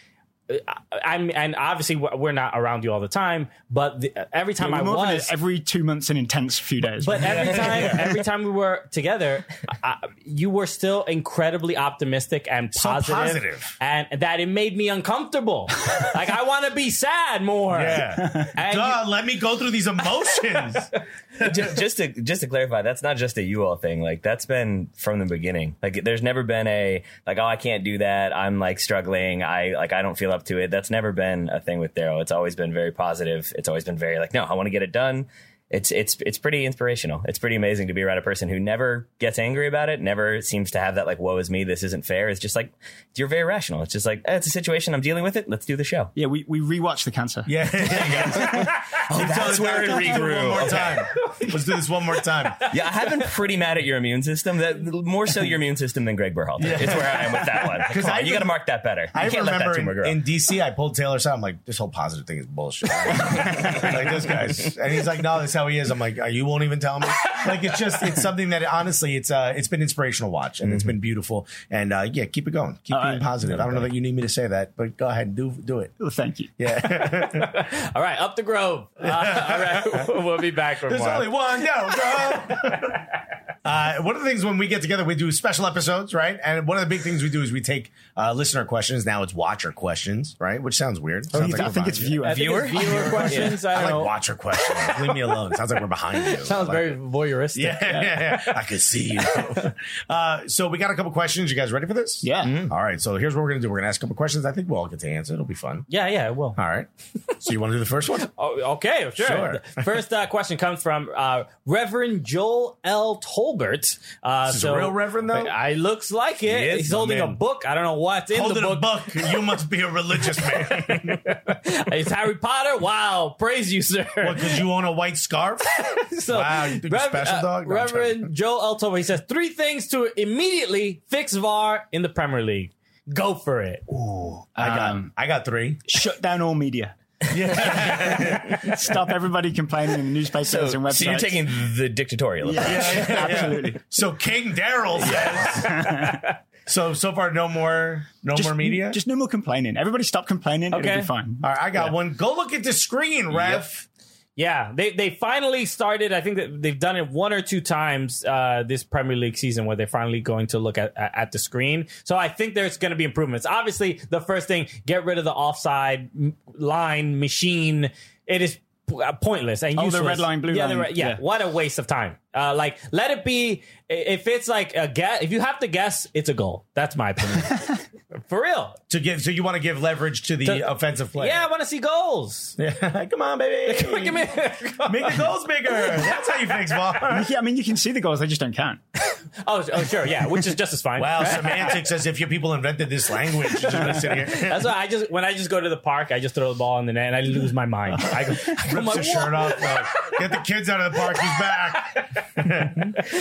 I'm and obviously we're not around you all the time, but the, every time I
We're more
was,
every two months, an intense few days.
but every time, every time we were together, I, you were still incredibly optimistic and
So
positive,
positive.
and that it made me uncomfortable. like I want to be sad more.
Yeah.
And you-
let me go through these emotions.
Ju- just to just to clarify, that's not just a you all thing. Like that's been from the beginning. Like there's never been a like oh I can't do that. I'm like struggling. I like I don't feel up to it. That's never been a thing with Daryl. It's always been very positive. It's always been very like no I want to get it done. It's it's it's pretty inspirational. It's pretty amazing to be around a person who never gets angry about it, never seems to have that like "woe is me, this isn't fair." It's just like you're very rational. It's just like eh, it's a situation. I'm dealing with it. Let's do the show.
Yeah, we, we rewatched the cancer.
Yeah,
Oh, that's where it
Let's do one more
regrew.
time. Let's do this one more time.
Yeah, I have been pretty mad at your immune system. That more so your immune system than Greg Berhalter. It's where I am with that one. Come
I
on, you got to mark that better. You
I
can't let that
remember
tumor grow.
in, in DC, I pulled Taylor aside. I'm like, this whole positive thing is bullshit. like this guy's, and he's like, no, that's how he is. I'm like, "Uh, you won't even tell me. Like it's just, it's something that honestly, it's uh, it's been inspirational to watch, and it's been beautiful. And uh, yeah, keep it going, keep
All
being
right.
positive. I don't know that you need me to say that, but go ahead, and do do it.
Oh, thank you.
Yeah,
All right, up the grove. Uh, all right, we'll be back for
there's
more.
only one go, girl. Uh, one of the things when we get together, we do special episodes, right? And one of the big things we do is we take uh, listener questions. Now it's watcher questions, right? Which sounds weird.
Oh,
Sounds
you-
like
I think it's viewer.
I think it's
Viewer?
viewer questions. I
I
don't
like
know.
watcher questions. Leave me alone. Sounds like we're behind you.
Sounds
Like-
very voyeuristic.
Yeah, yeah, yeah. I can see you. uh, so we got a couple questions. You guys ready for this?
Yeah.
All right. So here's what we're gonna do. We're gonna ask a couple questions. I think we'll all get to answer. It'll be fun.
Yeah, yeah, it will.
All right. So you want to do the first one?
Oh, okay, sure.
Sure.
First uh, question comes from uh, Reverend Joel L. Tolbert. Uh,
is
so
a real reverend, though?
I looks like it.
He
He's holding
my
a book. I don't know what's in
Holding
the
a
book.
book. You must be a religious man.
It's Harry Potter. Wow, praise you, sir.
what? Because you own a white scarf?
So,
Wow, you think you're special, dog? No, I'm
Reverend Joel L. He says three things to immediately fix VAR in the Premier League. Go for it.
I got.
Um,
I got three.
Shut down all media. Stop everybody complaining in the newspapers
so,
and websites.
so you're taking the dictatorial approach.
Absolutely.
So King Daryl says. so so far, no more, no
Just,
more media.
Just no more complaining. Everybody stop complaining.
Okay.
It'll be fine.
All right, I got one. Go look at the screen, ref.
Yeah, they they finally started. I think that they've done it one or two times uh, this Premier League season where they're finally going to look at at the screen. So I think there's going to be improvements. Obviously, the first thing, get rid of the offside line machine. It is uh, pointless and useless.
Oh, the red line, blue
yeah, the
line.
red- yeah,
Yeah.
what a waste of time. Uh, like, let it be. If it's like a guess, if you have to guess, it's a goal. That's my opinion. For real.
To give, so you want to give leverage to the
To-
offensive player?
Yeah, I want to see goals.
Yeah, Come on, baby.
Give me-
Make the goals bigger. That's how you fix ball.
Yeah, I mean, you can see the goals, they just don't count.
oh, oh, sure, yeah, which is just as fine.
Wow, semantics as if you people invented this language. Just here.
That's why I just when I just go to the park, I just throw the ball in the net and I lose my mind. I go, I'm
Rips
like,
his shirt off. Like, get the kids out of the park. He's back.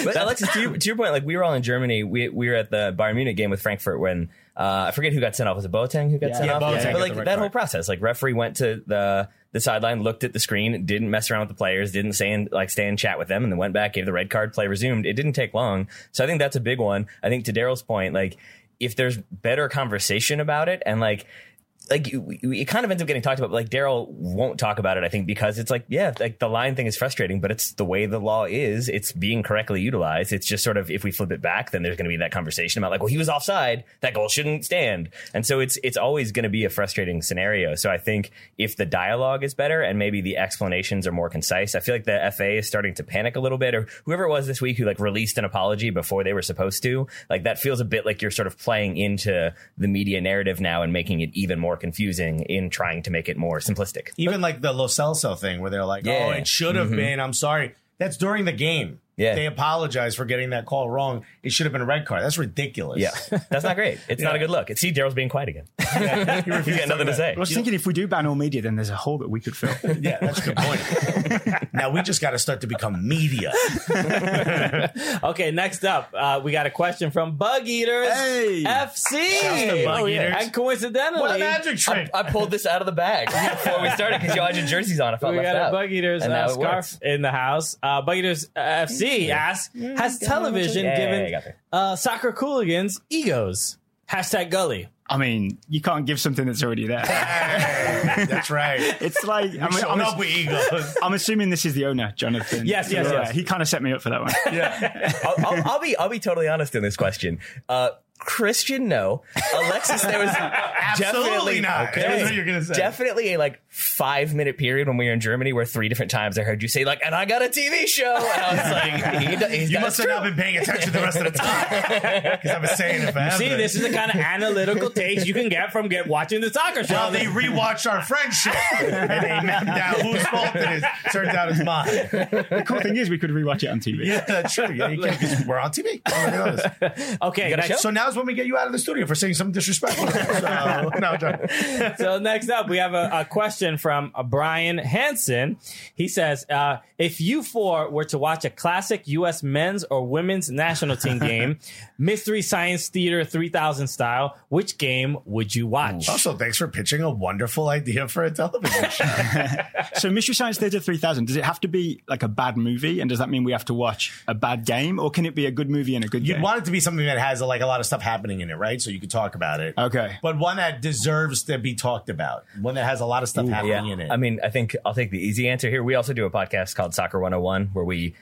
But Alexis, to your, to your point, like we were all in Germany. We we were at the Bayern Munich game with Frankfurt when uh, I forget who got sent off. Was it Boateng who got sent
Yeah,
off?
Boateng got
But like that
card.
whole process, like referee went to the the sideline, looked at the screen, didn't mess around with the players, didn't stay in, like stay and chat with them, and then went back, gave the red card, play resumed. It didn't take long, so I think that's a big one. I think to Daryl's point, like if there's better conversation about it and like like it kind of ends up getting talked about. But like Daryl won't talk about it, I think, because it's like, yeah, like the line thing is frustrating, but it's the way the law is. It's being correctly utilized. It's just sort of if we flip it back, then there's going to be that conversation about like, well, he was offside, that goal shouldn't stand, and so it's it's always going to be a frustrating scenario. So I think if the dialogue is better and maybe the explanations are more concise, I feel like the FA is starting to panic a little bit, or whoever it was this week who like released an apology before they were supposed to. Like that feels a bit like you're sort of playing into the media narrative now and making it even more confusing in trying to make it more simplistic.
Even like the Lo Celso thing where they're like, oh,
Yeah.
oh, it should have mm-hmm. been. I'm sorry. That's during the game.
Yeah.
They apologize for getting that call wrong. It should have been a red card. That's ridiculous.
Yeah, that's not great. It's not a good look. It's See, Daryl's being quiet again. He's got nothing to say.
I was thinking if we do ban all media, then there's a hole that we could fill.
Yeah, that's a good point. now we just got to start to become media.
Okay, next up, uh, we got a question from Bug Eaters
Hey!
FC.
Bug
Oh,
Eaters.
And coincidentally,
What a magic trick.
I, I pulled this out of the bag before we started because you all had your jerseys on. If I felt
we
left
got a. Bug Eaters
And
uh, scarf
works.
in the house. Uh, Bug Eaters uh, FC asks, has television
Yeah,
given
I
uh, soccer cooligans egos? Hashtag Gully.
I mean, you can't give something that's already there.
that's right.
It's like, I mean,
Showing
I'm,
up with egos.
I'm assuming this is the owner, Jonathan.
Yes, yes,
Yeah,
yes.
He kind of set me up for that one.
I'll, I'll, I'll be I'll be totally honest in this question. Uh, Christian, no. Alexis, there was
Absolutely
definitely
not.
There
That's
was
what you're gonna say.
Definitely a like five minute period when we were in Germany where three different times I heard you say like, "And I got a TV show," and I was like, he, he's
You
got
must
it
have
true.
not been paying attention the rest of the time because I've been saying it forever.
See, this is the kind of analytical taste you can get from get watching the soccer show.
Well, they rewatched our friendship and they mapped out whose fault it is. Turns out it's mine.
The cool thing is we could rewatch it on TV.
Yeah, that's true. Yeah, you can't because we're on TV. Oh, look at
okay,
got a
next-
show?
So now's when we get you out of the studio for saying something disrespectful. So, no, I'm
so next up, we have a, a question from uh, Brian Hansen. He says, uh, "If you four were to watch a classic U.S. men's or women's national team game, Mystery Science Theater 3000 style, which game would you watch?"
Also, thanks for pitching a wonderful idea for a television show.
So Mystery Science Theater 3000, does it have to be like a bad movie? And does that mean we have to watch a bad game? Or can it be a good movie and a good
You'd
game?
want it to be something that has like a lot of stuff happening in it, right? So you could talk about it.
Okay.
But one that deserves to be talked about. One that has a lot of stuff happening in it.
I mean, I think I'll take the easy answer here. We also do a podcast called Soccer 101 where we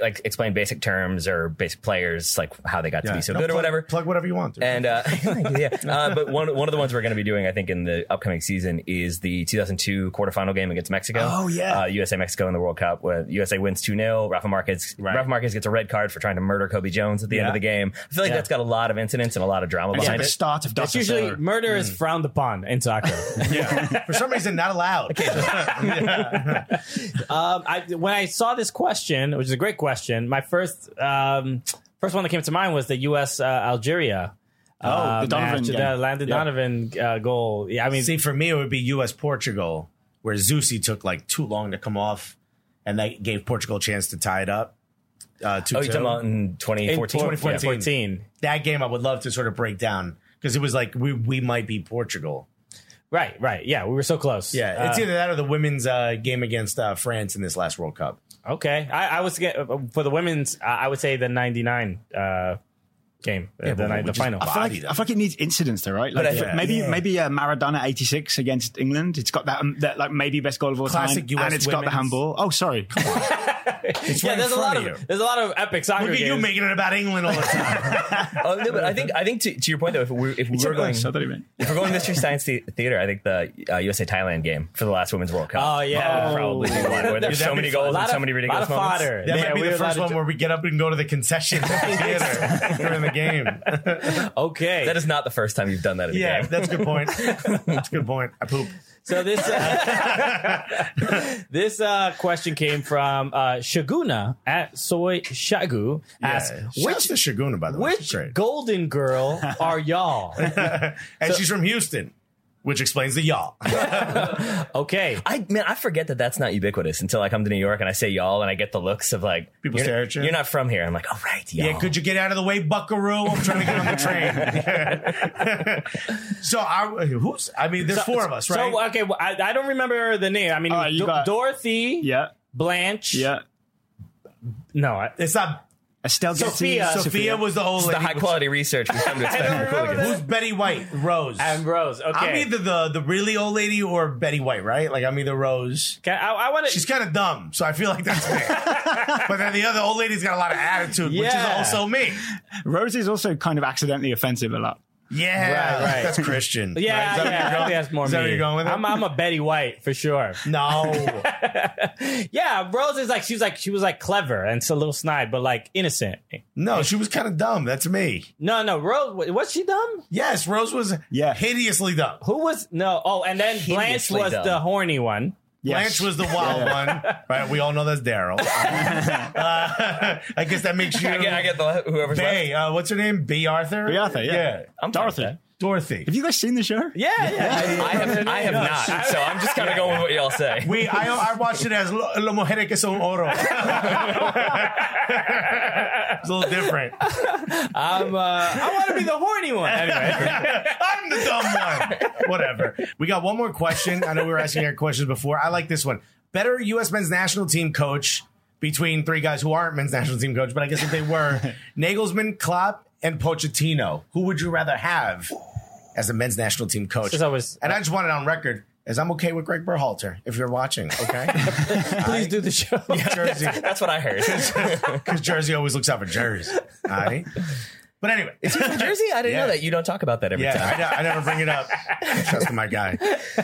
like explain basic terms or basic players, like how they got to be so
No,
good
plug-
or whatever.
Plug whatever you want. To.
And uh, yeah, uh, but one one of the ones we're going to be doing, I think, in the upcoming season is the 2002 quarterfinal game against Mexico.
Oh, yeah.
uh, USA Mexico in the World Cup, where USA wins two 0 Rafa Marquez
Right.
Rafa Marquez gets a red card for trying to murder Cobi Jones at the end of the game. I feel like that's got a lot of incidents and a lot of drama
It's
behind
the
it.
start of
That's
Dr.
usually
Sailor.
murder is frowned upon in soccer.
yeah. For some reason, not allowed.
Um, I, when I saw this question, which is a great question, my first um, first one that came to mind was the U.S. Uh, Algeria.
Oh, the Donovan
match,
game.
the Landon
Yeah.
Donovan uh, goal. Yeah, I mean,
See, for me, it would be U.S. Portugal, where Zusi took like too long to come off, and that gave Portugal a chance to tie it up. Uh, two
Oh, you're talking about in 2014?
in
2014.
2014.
that game, I would love to sort of break down because it was like we we might be Portugal.
Right, right. Yeah, we were so close.
Yeah, it's
Uh,
either that or the women's uh, game against uh, France in this last World Cup.
Okay. I, I was for the women's. Uh, I would say the '99 uh, game, uh, the, night- the
just-
final.
I feel, like. I feel like it needs incidents, though, right? Like
But I-
maybe
yeah.
maybe uh, Maradona '86 against England. It's got that, um, that like maybe best goal of all
Classic
time,
US
and it's got the handball. Oh, sorry.
It's
yeah,
right
there's
in
a lot of
of you.
there's a lot of epic soccer
Look at
games.
you making it about England all the time.
Oh, no, but I think I think to, to your point though, if we if we
It's
were going
nice, I thought he meant.
if we're going Mystery Science the- Theater, I think the uh, USA Thailand game for the last Women's World Cup.
Oh, yeah.
that probably be one where there's
That'd
so many goals and so
of-
many ridiculous
lot of
moments.
fodder.
That
Yeah,
might be
we
the first one where we get up and go to the concession theater during the game.
Okay,
That is not the first time you've done that in a
Yeah,
game.
that's a good point. That's a good point. I poop.
So this uh, this uh, question came from uh, Shaguna at Soy Shagu. Asks,
Yeah.
which
to Shaguna, by the way.
which Golden Girl are y'all?
and she's from Houston, which explains the y'all.
Okay,
I man, I forget that that's not ubiquitous until I come to New York and I say y'all and I get the looks of like
People
you're,
stare at you.
You're not from here. I'm like, all right, y'all.
Yeah, could you get out of the way, Buckaroo? I'm trying to get on the train. so, I, who's? I mean, there's four of us, right?
So okay, well, I, I don't remember the name. I mean,
All right, you
Do-
got-
Dorothy,
Yeah,
Blanche.
yeah.
No, I,
it's not.
Estelle Getty,
Sophia.
Sophia, was the old
It's the high quality research we come to expect from
remember
Cooligans.
Who's Betty White? Rose.
and Rose. Okay,
I'm either the the really old lady or Betty White, right? Like I'm either Rose.
Can, I, I want to.
She's kind of dumb, so I feel like that's me. but then the other old lady's got a lot of attitude, which is
Yeah.
also me.
Rose is also kind of accidentally offensive a lot.
Yeah,
Right, right.
that's Christian.
Yeah,
Right? Is that where
yeah,
you're
I
going?
think that's more
Is that
me.
where you're going with it?
I'm, I'm a Betty White for sure.
no.
Yeah, Rose is like she was like she was like clever and so a little snide, but like innocent.
No, she was kind of dumb. That's me.
No, no, Rose was she dumb?
Yes, Rose was
Yeah.
hideously dumb.
Who was no? Oh, and then Blanche
Hideously
was
dumb.
the horny one.
Yes.
Blanche was the wild one, right? We all know that's Daryl. Uh, I guess that makes you.
I get, I get the whoever's left.
Bay. Uh, what's her name? Bea Arthur.
Bea Arthur, yeah.
I'm
Dorothy.
Dorothy.
Dorothy.
Have you guys seen the show?
Yeah, yeah.
I have, I have not, so I'm just kind of going with what y'all say.
We, I, I watched it as Lo, Lo Mujeres que son oro. it's a little different.
I'm, uh, I want to be the horny one. Anyway,
I'm the dumb one. Whatever. We got one more question. I know we were asking our questions before. I like this one. Better U.S. men's national team coach between three guys who aren't men's national team coach, but I guess if they were, Nagelsmann, Klopp, and Pochettino. Who would you rather have as a men's national team coach?
I was-
and I just want it on record. As I'm okay with Greg Berhalter, if you're watching, okay?
please do the show.
Jersey,
That's what I heard.
because Jersey always looks out for Jersey. All right. But anyway,
Is he from Jersey? I didn't
Yeah.
know that. You don't talk about that every
yeah,
time.
I, ne- I never bring it up. Trust my guy.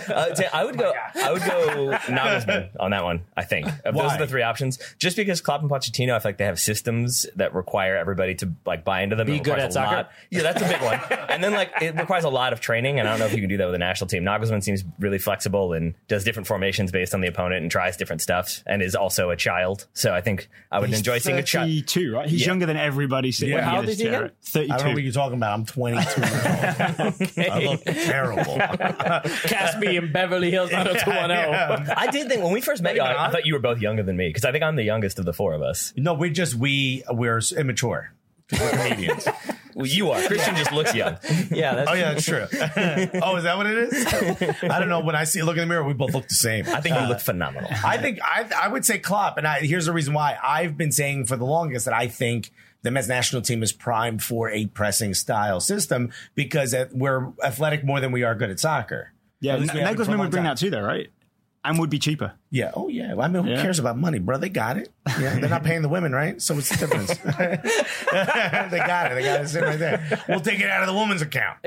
Uh, t- I would go. I would go Nagelsmann on that one. I think Of those
Why?
are the three options. Just because Klopp and Pochettino, I feel like they have systems that require everybody to like buy into them.
Be
It
good
requires
at
a
soccer?
lot- Yeah, that's a big one. and then like it requires a lot of training, and I don't know if you can do that with a national team. Nagelsmann seems really flexible and does different formations based on the opponent and tries different stuff, and is also a child. So I think I would enjoy seeing a child.
32, right? He's
Yeah.
younger than everybody sitting
Yeah.
in
How
old is he again?
32.
I don't know what you're talking about. I'm 22 years old. I look terrible.
Caspi in Beverly Hills 90210.
Yeah.
I did think when we first met you, I, I thought you were both younger than me because I think I'm the youngest of the four of us.
No, we just we we're immature. We're comedians.
Well, you are. Christian just looks young.
Yeah, that's
Oh yeah, that's true. oh, is that what it is? I don't know. When I see look in the mirror, we both look the same.
I think you look uh, phenomenal.
I think I I would say Klopp, and I, here's the reason why. I've been saying for the longest that I think the men's national team is primed for a pressing style system because we're athletic more than we are good at soccer.
Yeah,
At least we have been for a
Nagelsmann would bring
time.
that too, though, right? And would be cheaper.
Yeah. Oh yeah. Well, I mean, who
Yeah.
cares about money, bro? They got it. Yeah. They're not paying the women, right? So what's the difference? they got it. They got it sitting right there. We'll take it out of the woman's account.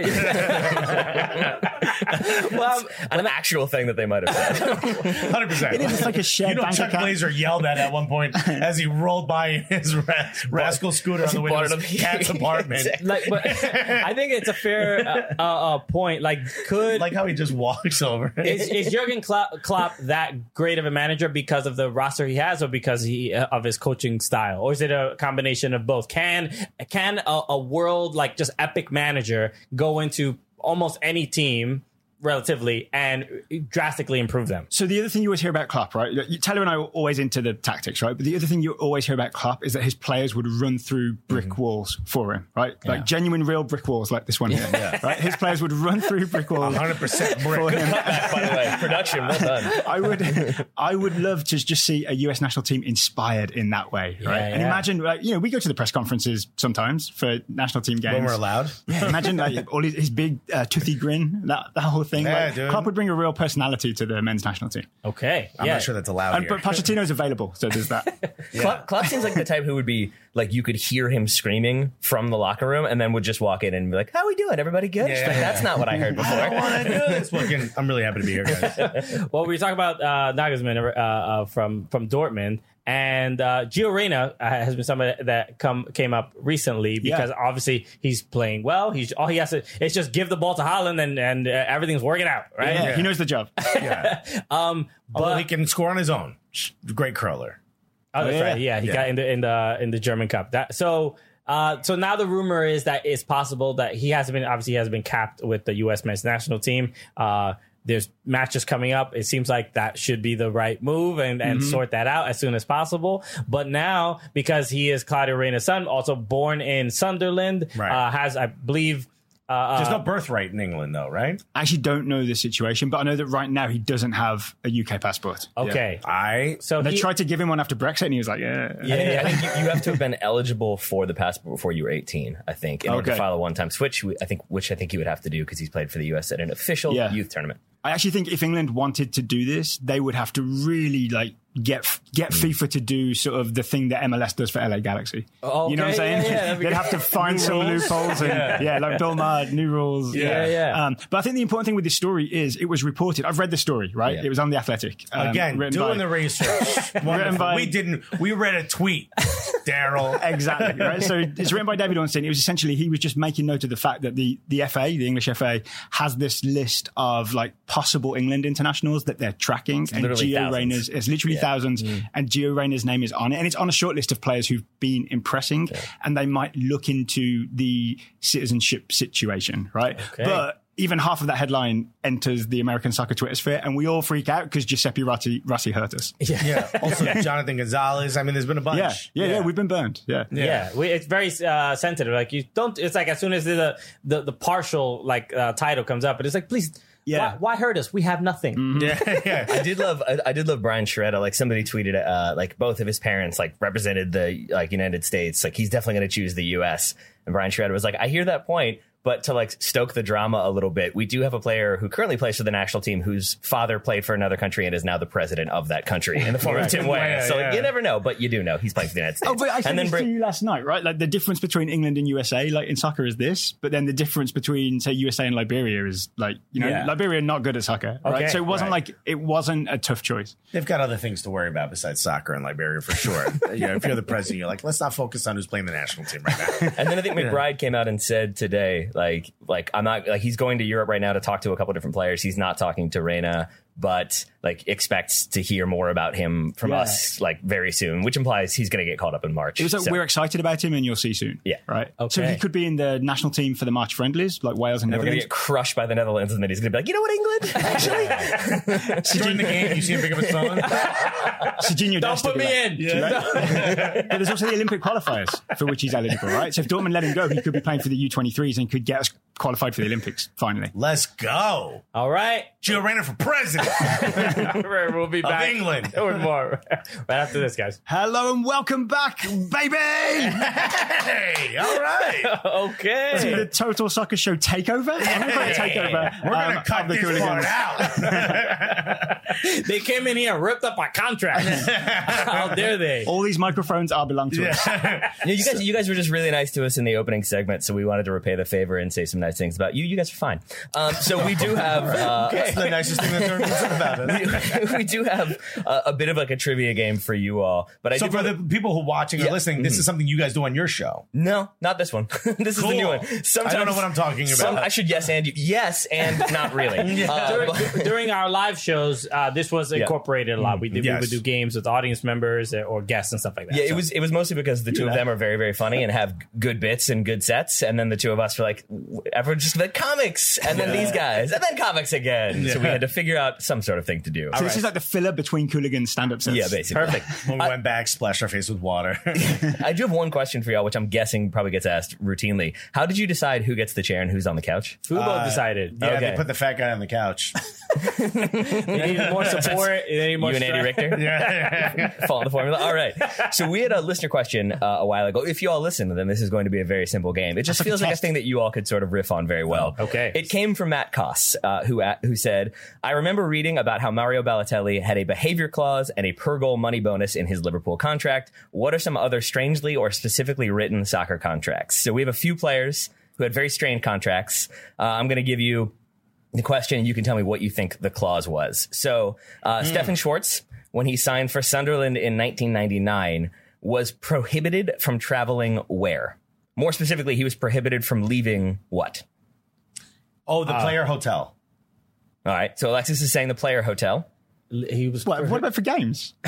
well,
An actual thing that they might have said.
Hundred percent.
It is it's like a shared
You know,
bank
Chuck
account.
Blazer yelled at at one point as he rolled by his ra- rascal scooter on the way to his cat's apartment.
like, but I think it's a fair uh, uh, uh, point. Like, could
Like how he just walks over.
is, is Jurgen Klopp, Klopp that great of a manager because of the roster he has, or because he uh, of his coaching style, or is it a combination of both? Can can a, a world like just epic manager go into almost any team relatively and drastically improve them?
So the other thing you always hear about Klopp, right? Taylor and I were always into the tactics, right? But the other thing you always hear about Klopp is that his players would run through brick
Mm-hmm.
walls for him, right? Like genuine, real brick walls, like this one here, right? His players would run through brick walls.
Hundred percent
for
brick.
him.
By the way, production, well done.
I would, I would love to just see a US national team inspired in that way, right? And imagine, like, you know, we go to the press conferences sometimes for national team games
When we're allowed.
Yeah, imagine like all his, his big uh, toothy grin, that, that whole thing.
Yeah,
like,
dude.
Klopp would bring a real personality to the men's national team.
Okay,
I'm
yeah.
not sure that's allowed
And,
here.
but Pochettino's available, so there's that.
Klopp, Klopp seems like the type who would be like you could hear him screaming from the locker room, and then would just walk in and be like, "How we doing? Everybody good?" She's like,
yeah.
That's not what I heard
I
before.
want to do this. Fucking, I'm really happy to be here, guys.
Well, we talk about uh, Nagelsmann uh, uh, from from Dortmund, and uh, Gio Reyna uh, has been somebody that come came up recently because obviously he's playing well. He's all he has to it's just give the ball to Haaland and and uh, everything's working out, right?
Yeah, he knows the job.
Yeah.
Um,
Although
but
he can score on his own. Great curler.
Oh, that's
yeah.
right. Yeah, he
Yeah.
got in the in the in the German Cup. That so. Uh, so now the rumor is that it's possible that he hasn't been obviously he has been capped with the U.S. men's national team. Uh, there's matches coming up. It seems like that should be the right move and, and sort that out as soon as possible. But now because he is Claudio Reyna's son, also born in Sunderland,
Right.
uh, has I believe. Uh,
There's
uh,
no birthright in England, though, right?
I actually don't know the situation, but I know that right now he doesn't have a UK passport.
okay,
I
so
They
he,
tried to give him one after Brexit, and he was like, "Yeah,
I think, I think you, you have to have been eligible for the passport before you were 18. I think in order to file a one-time switch. I think which I think you would have to do because he's played for the U.S. at an official
Yeah.
youth tournament.
I actually think if England wanted to do this, they would have to really like get get FIFA to do sort of the thing that MLS does for LA Galaxy. you know what I'm saying?
yeah, yeah,
They'd
good.
have to find some loopholes and yeah. like Bill Maher, new rules.
Yeah, yeah.
Um, but I think the important thing with this story is it was reported. I've read the story, right?
Yeah.
It was on the Athletic. um,
again doing
by-
the research. Wonderful.
by-
we didn't. We read a tweet, Daryl.
Exactly. Right. So it's written by David Ornstein. It was essentially he was just making note of the fact that the the FA, the English FA, has this list of like possible England internationals that they're tracking, and
literally
Gio
thousands.
Reyna's it's literally thousands, and Gio Reyna's name is on it, and it's on a short list of players who've been impressing, and they might look into the citizenship situation, right? But even half of that headline enters the American soccer Twitter sphere, and we all freak out because Giuseppe Rossi, Rossi hurt us. Yeah,
Yeah. Also, Jonathan Gonzalez. I mean, there's been a bunch.
yeah, yeah, We've been burned. Yeah,
Yeah, we, it's very uh, sensitive. Like you don't. It's like as soon as the the, the partial like uh, title comes up, but it's like, please,
Yeah.
why, why hurt us? We have nothing.
yeah, yeah.
I did love I, I did love Brian Sciaretta. Like somebody tweeted uh like both of his parents like represented the like United States. Like he's definitely gonna choose the US. And Brian Sciaretta was like, I hear that point, But to like stoke the drama a little bit, we do have a player who currently plays for the national team whose father played for another country and is now the president of that country in the form of Tim Weah.
Yeah,
So
yeah.
you never know, but you do know he's playing for the United oh, States.
Oh, but I said
then
this
bring-
to you last night, right? Like the difference between England and USA, like in soccer, is this. But then the difference between, say, USA and Liberia is like, you know,
Yeah.
Liberia not good at soccer,
Okay,
right? So it wasn't
right.
like it wasn't a tough choice.
They've got other things to worry about besides soccer in Liberia for sure. you know, if you're the president, you're like, let's not focus on who's playing the national team right now.
And then I think McBride came out and said today, like, like I'm not like he's going to Europe right now to talk to a couple different players. He's not talking to Reyna, but like expects to hear more about him from
Yeah.
us like very soon, which implies he's going to get caught up in March.
It was like,
So-
we're excited about him and you'll see soon.
Yeah.
Right.
Okay.
So he could be in the national team for the March friendlies, like Wales and
and we're going to
Netherlands.
get crushed by the Netherlands, and then he's going to be like, you know what, England, actually,
During the game, you see him pick up his phone.
Serginho
Don't
Dest
put me
like-
in.
But there's also the Olympic qualifiers for which he's eligible, right? So if Dortmund let him go, he could be playing for the U23s and could get us qualified for the Olympics finally.
Let's go.
All right.
Gio Reyna for president.
we'll be
Of
back
England.
with more right after this, guys.
Hello and welcome back, baby!
hey, all right.
Okay.
to the Total Soccer Show takeover. I'm going to takeover.
We're
um,
gonna cut
the
this
Cooligans.
part out.
They came in here and ripped up my contract. How dare they?
All these microphones are belong to us.
Yeah, you guys, you guys were just really nice to us in the opening segment, so we wanted to repay the favor and say some nice things about you. You guys are fine. Um, so we do have. Uh,
That's the nicest thing that's ever been said about us.
we, we do have a, a bit of like a trivia game for you all, but I
So
do
for the people who are watching or
Yeah.
listening, this is something you guys do on your show.
no, not this one. this is the new one. Sometimes
I don't know what I'm talking about.
some- I should yes and you. Yes and not really. Uh,
during,
but-
during our live shows, uh, this was incorporated a lot. We did we would do games with audience members or guests and stuff like that.
yeah, it was it was mostly because the two of them are very very funny and have good bits and good sets, and then the two of us were like, everyone just like comics, and then these guys, and then comics again. So we had to figure out some sort of thing to do.
So this is like the filler between Cooligans stand-up sets.
Yeah, basically.
perfect.
When we went back, splashed our face with water.
I do have one question for y'all, which I'm guessing probably gets asked routinely. How did you decide who gets the chair and who's on the couch?
Fubo decided.
yeah,
Okay.
they put the fat guy on the couch.
They needed more support. They needed more
you and Andy
strength.
Richter?
Yeah.
Follow the formula. All right. So we had a listener question uh, a while ago. If you all listen, then this is going to be a very simple game. It just feels like a thing that you all could sort of riff on very well.
Okay.
It came from Matt Koss, uh, who uh, who said, "I remember reading about how Mario Balotelli had a behavior clause and a per goal money bonus in his Liverpool contract. What are some other strangely or specifically written soccer contracts? So we have a few players who had very strange contracts. Uh, I'm going to give you." the question, and you can tell me what you think the clause was. So, uh, Stefan Schwarz, when he signed for Sunderland in 1999, was prohibited from traveling where? More specifically, he was prohibited from leaving what?
Oh, the player hotel.
All right. So Alexis is saying the player hotel.
He was.
What, what about for games?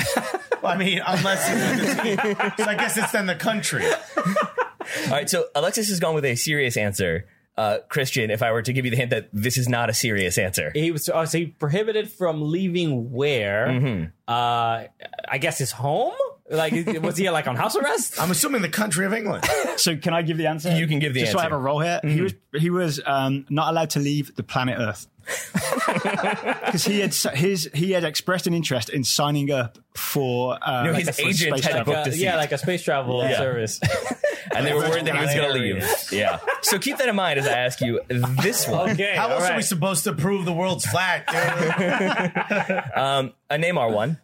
Well, I mean, unless it's the team. So I guess it's then the country.
All right. So Alexis has gone with a serious answer. Uh, Christian, if I were to give you the hint that this is not a serious answer.
He was oh, so he prohibited from leaving where?
Mm-hmm.
Uh, I guess his home. Like was he like on house arrest?
I'm assuming the country of England.
So can I give the answer?
You can give the answer.
Just so I have a role here. He
Mm-hmm.
was he was um, not allowed to leave the planet Earth because he had his he had expressed an interest in signing up for uh,
No,
like
his
a- for
agent
space
had
travel.
booked a
yeah, like a space travel
Yeah.
service.
and they were worried that he was going to leave. Yeah. So keep that in mind as I ask you this one.
okay,
How
all
else are we supposed to prove the world's flat? dude?
Um, a Neymar one.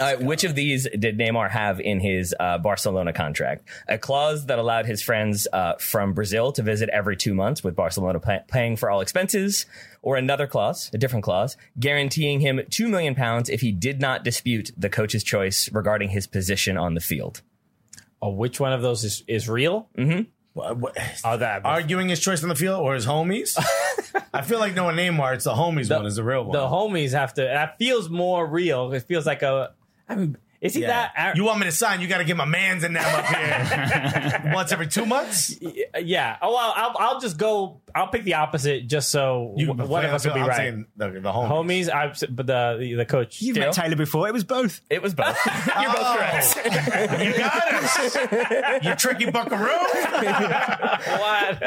Uh, which of these did Neymar have in his uh, Barcelona contract? A clause that allowed his friends uh, from Brazil to visit every two months, with Barcelona pay- paying for all expenses, or another clause, a different clause, guaranteeing him two million pounds if he did not dispute the coach's choice regarding his position on the field.
Oh, which one of those is, is real?
What- what-
Oh, that
Arguing his choice on the field or his homies? I feel like knowing Neymar, it's the homies one is the real one.
the homies have to. That feels more real. It feels like a. I mean, is he
Yeah.
that?
you want me to sign? You got to get my man's in them up here once every two months.
yeah. Oh well, I'll, I'll just go. I'll pick the opposite just so
You
w- one of us will be
I'm
right.
saying The, the homies.
Homies, I but the the coach.
You've met Taylor before. It was both.
It was both. You're both correct.
You got us. you tricky buckaroo.
What?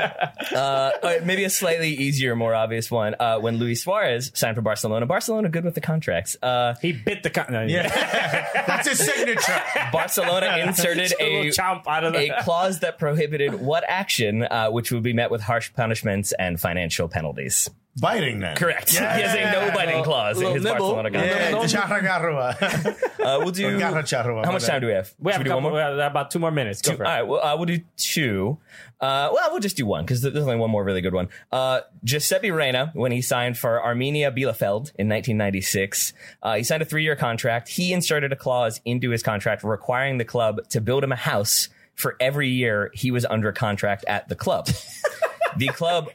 Uh, all right, maybe a slightly easier, more obvious one. Uh, when Luis Suarez signed for Barcelona, Barcelona good with the contracts. Uh,
he bit the. Con- no,
That's his signature.
Barcelona inserted
a
a
chomp out of
a clause that prohibited what action, uh, which would be met with harsh punishments and financial penalties.
Biting then.
Correct. Yeah, He has a no biting clause in
little
his
nibble.
Barcelona contract.
Yeah, charragarua.
Uh, we'll do.
Garra
How much time do we have?
we have, a
we do one
couple,
more?
we have about two more minutes. Go
Two-
for
all
it.
right, well, uh, we'll do two. Uh, well, we'll just do one because there's only one more really good one. Uh, Giuseppe Reina, when he signed for Arminia Bielefeld in 1996, uh, he signed a three-year contract. He inserted a clause into his contract requiring the club to build him a house for every year he was under contract at the club. the club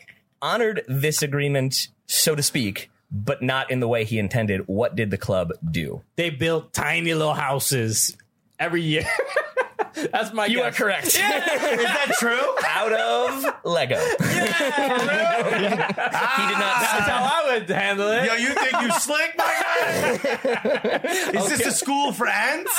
honored this agreement, so to speak, but not in the way he intended. What did the club do?
They built tiny little houses every year. That's my.
You are
guess.
correct.
Is that true?
Out of Lego. he did not.
That's how I would handle it.
Yo, you think you slick, my guy? Is this a school for ants?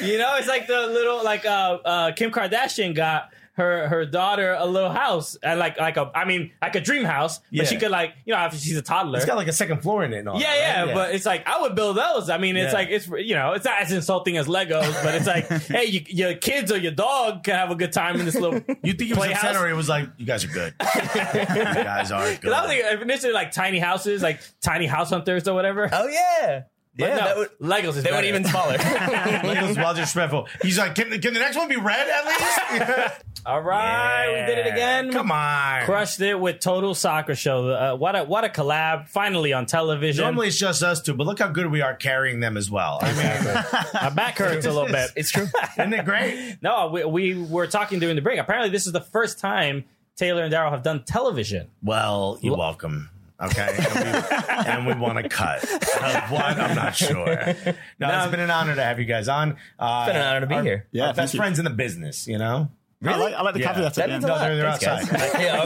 You know, it's like the little like uh, uh Kim Kardashian got her her daughter a little house and like like a I mean like a dream house, but
Yeah.
she could like you know after she's a toddler.
It's got like a second floor in it. And all
yeah,
that,
yeah,
right?
but it's like I would build those. I mean, it's
Yeah.
like it's you know it's not as insulting as Legos, but it's like hey, you, your kids or your dog can have a good time in this little.
you think he was upset or it was like, "You guys are good. you guys are good."
I was like initially like tiny houses, like tiny house hunters or whatever.
Oh yeah, yeah.
no,
that would,
Legos is
they went
better.
even smaller.
Legos well disrespectful. He's like, can, can the next one be red at least?
All right, we did it again.
Come on.
crushed it with Total Soccer Show. Uh, what a what a collab! Finally on television.
Normally it's just us two, but look how good we are carrying them as well. I mean,
my back hurts a little bit.
it's true.
isn't it great?
No, we, we were talking during the break. Apparently, this is the first time Taylor and Daryl have done television.
Well, you're welcome. Okay, and we, we want to cut. Uh, what? I'm not sure. No, it's been an honor to have you guys on. Uh, it's
been an honor to be
our-
here.
Yeah,
our best
you.
friends in the business. You know.
I like, I like the
Yeah.
caveat
That
at the
means
end.
a lot.
they're- they're
Thanks,
outside.
yeah,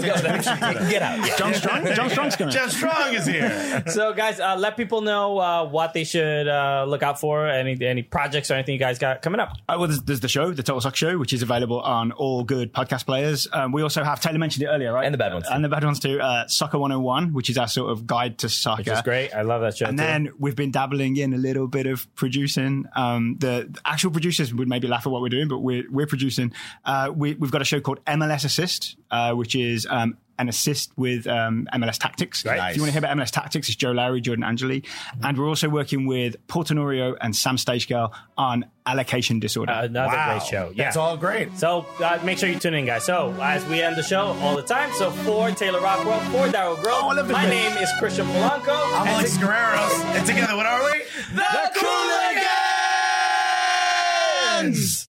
okay. Get out. Yeah.
John Strong. John Strong's coming.
Jeff Strong is here.
So, guys, uh, let people know uh, what they should uh, look out for. Any any projects or anything you guys got coming up.
Uh, well, there's, there's the show, the Total Soccer Show, which is available on all good podcast players. Um, we also have Taylor mentioned it earlier, right?
And the bad ones, too.
and the bad ones too. Uh, Soccer 101, which is our sort of guide to soccer.
Which is great. I love that show.
And
too.
then we've been dabbling in a little bit of producing. Um, the, the actual producers would maybe laugh at what we're doing, but we're we're producing. Uh, we, we've got a show called MLS Assist, uh, which is um, an assist with um, MLS Tactics.
Right.
If you want to hear about MLS Tactics, it's Joe Lowery, Jordan Angeli, and we're also working with Paul Tenorio and Sam Stejskal on allocation disorder.
another
Wow.
great show. Yeah.
That's all great.
So uh, make sure you tune in, guys. So as we end the show all the time, so for Taylor Rockwell, for Daryl Grove,
Oh, I love this
my name is Christian Polanco.
I'm
and
Alex Guerreros, and together, what are we?
the Cooligans!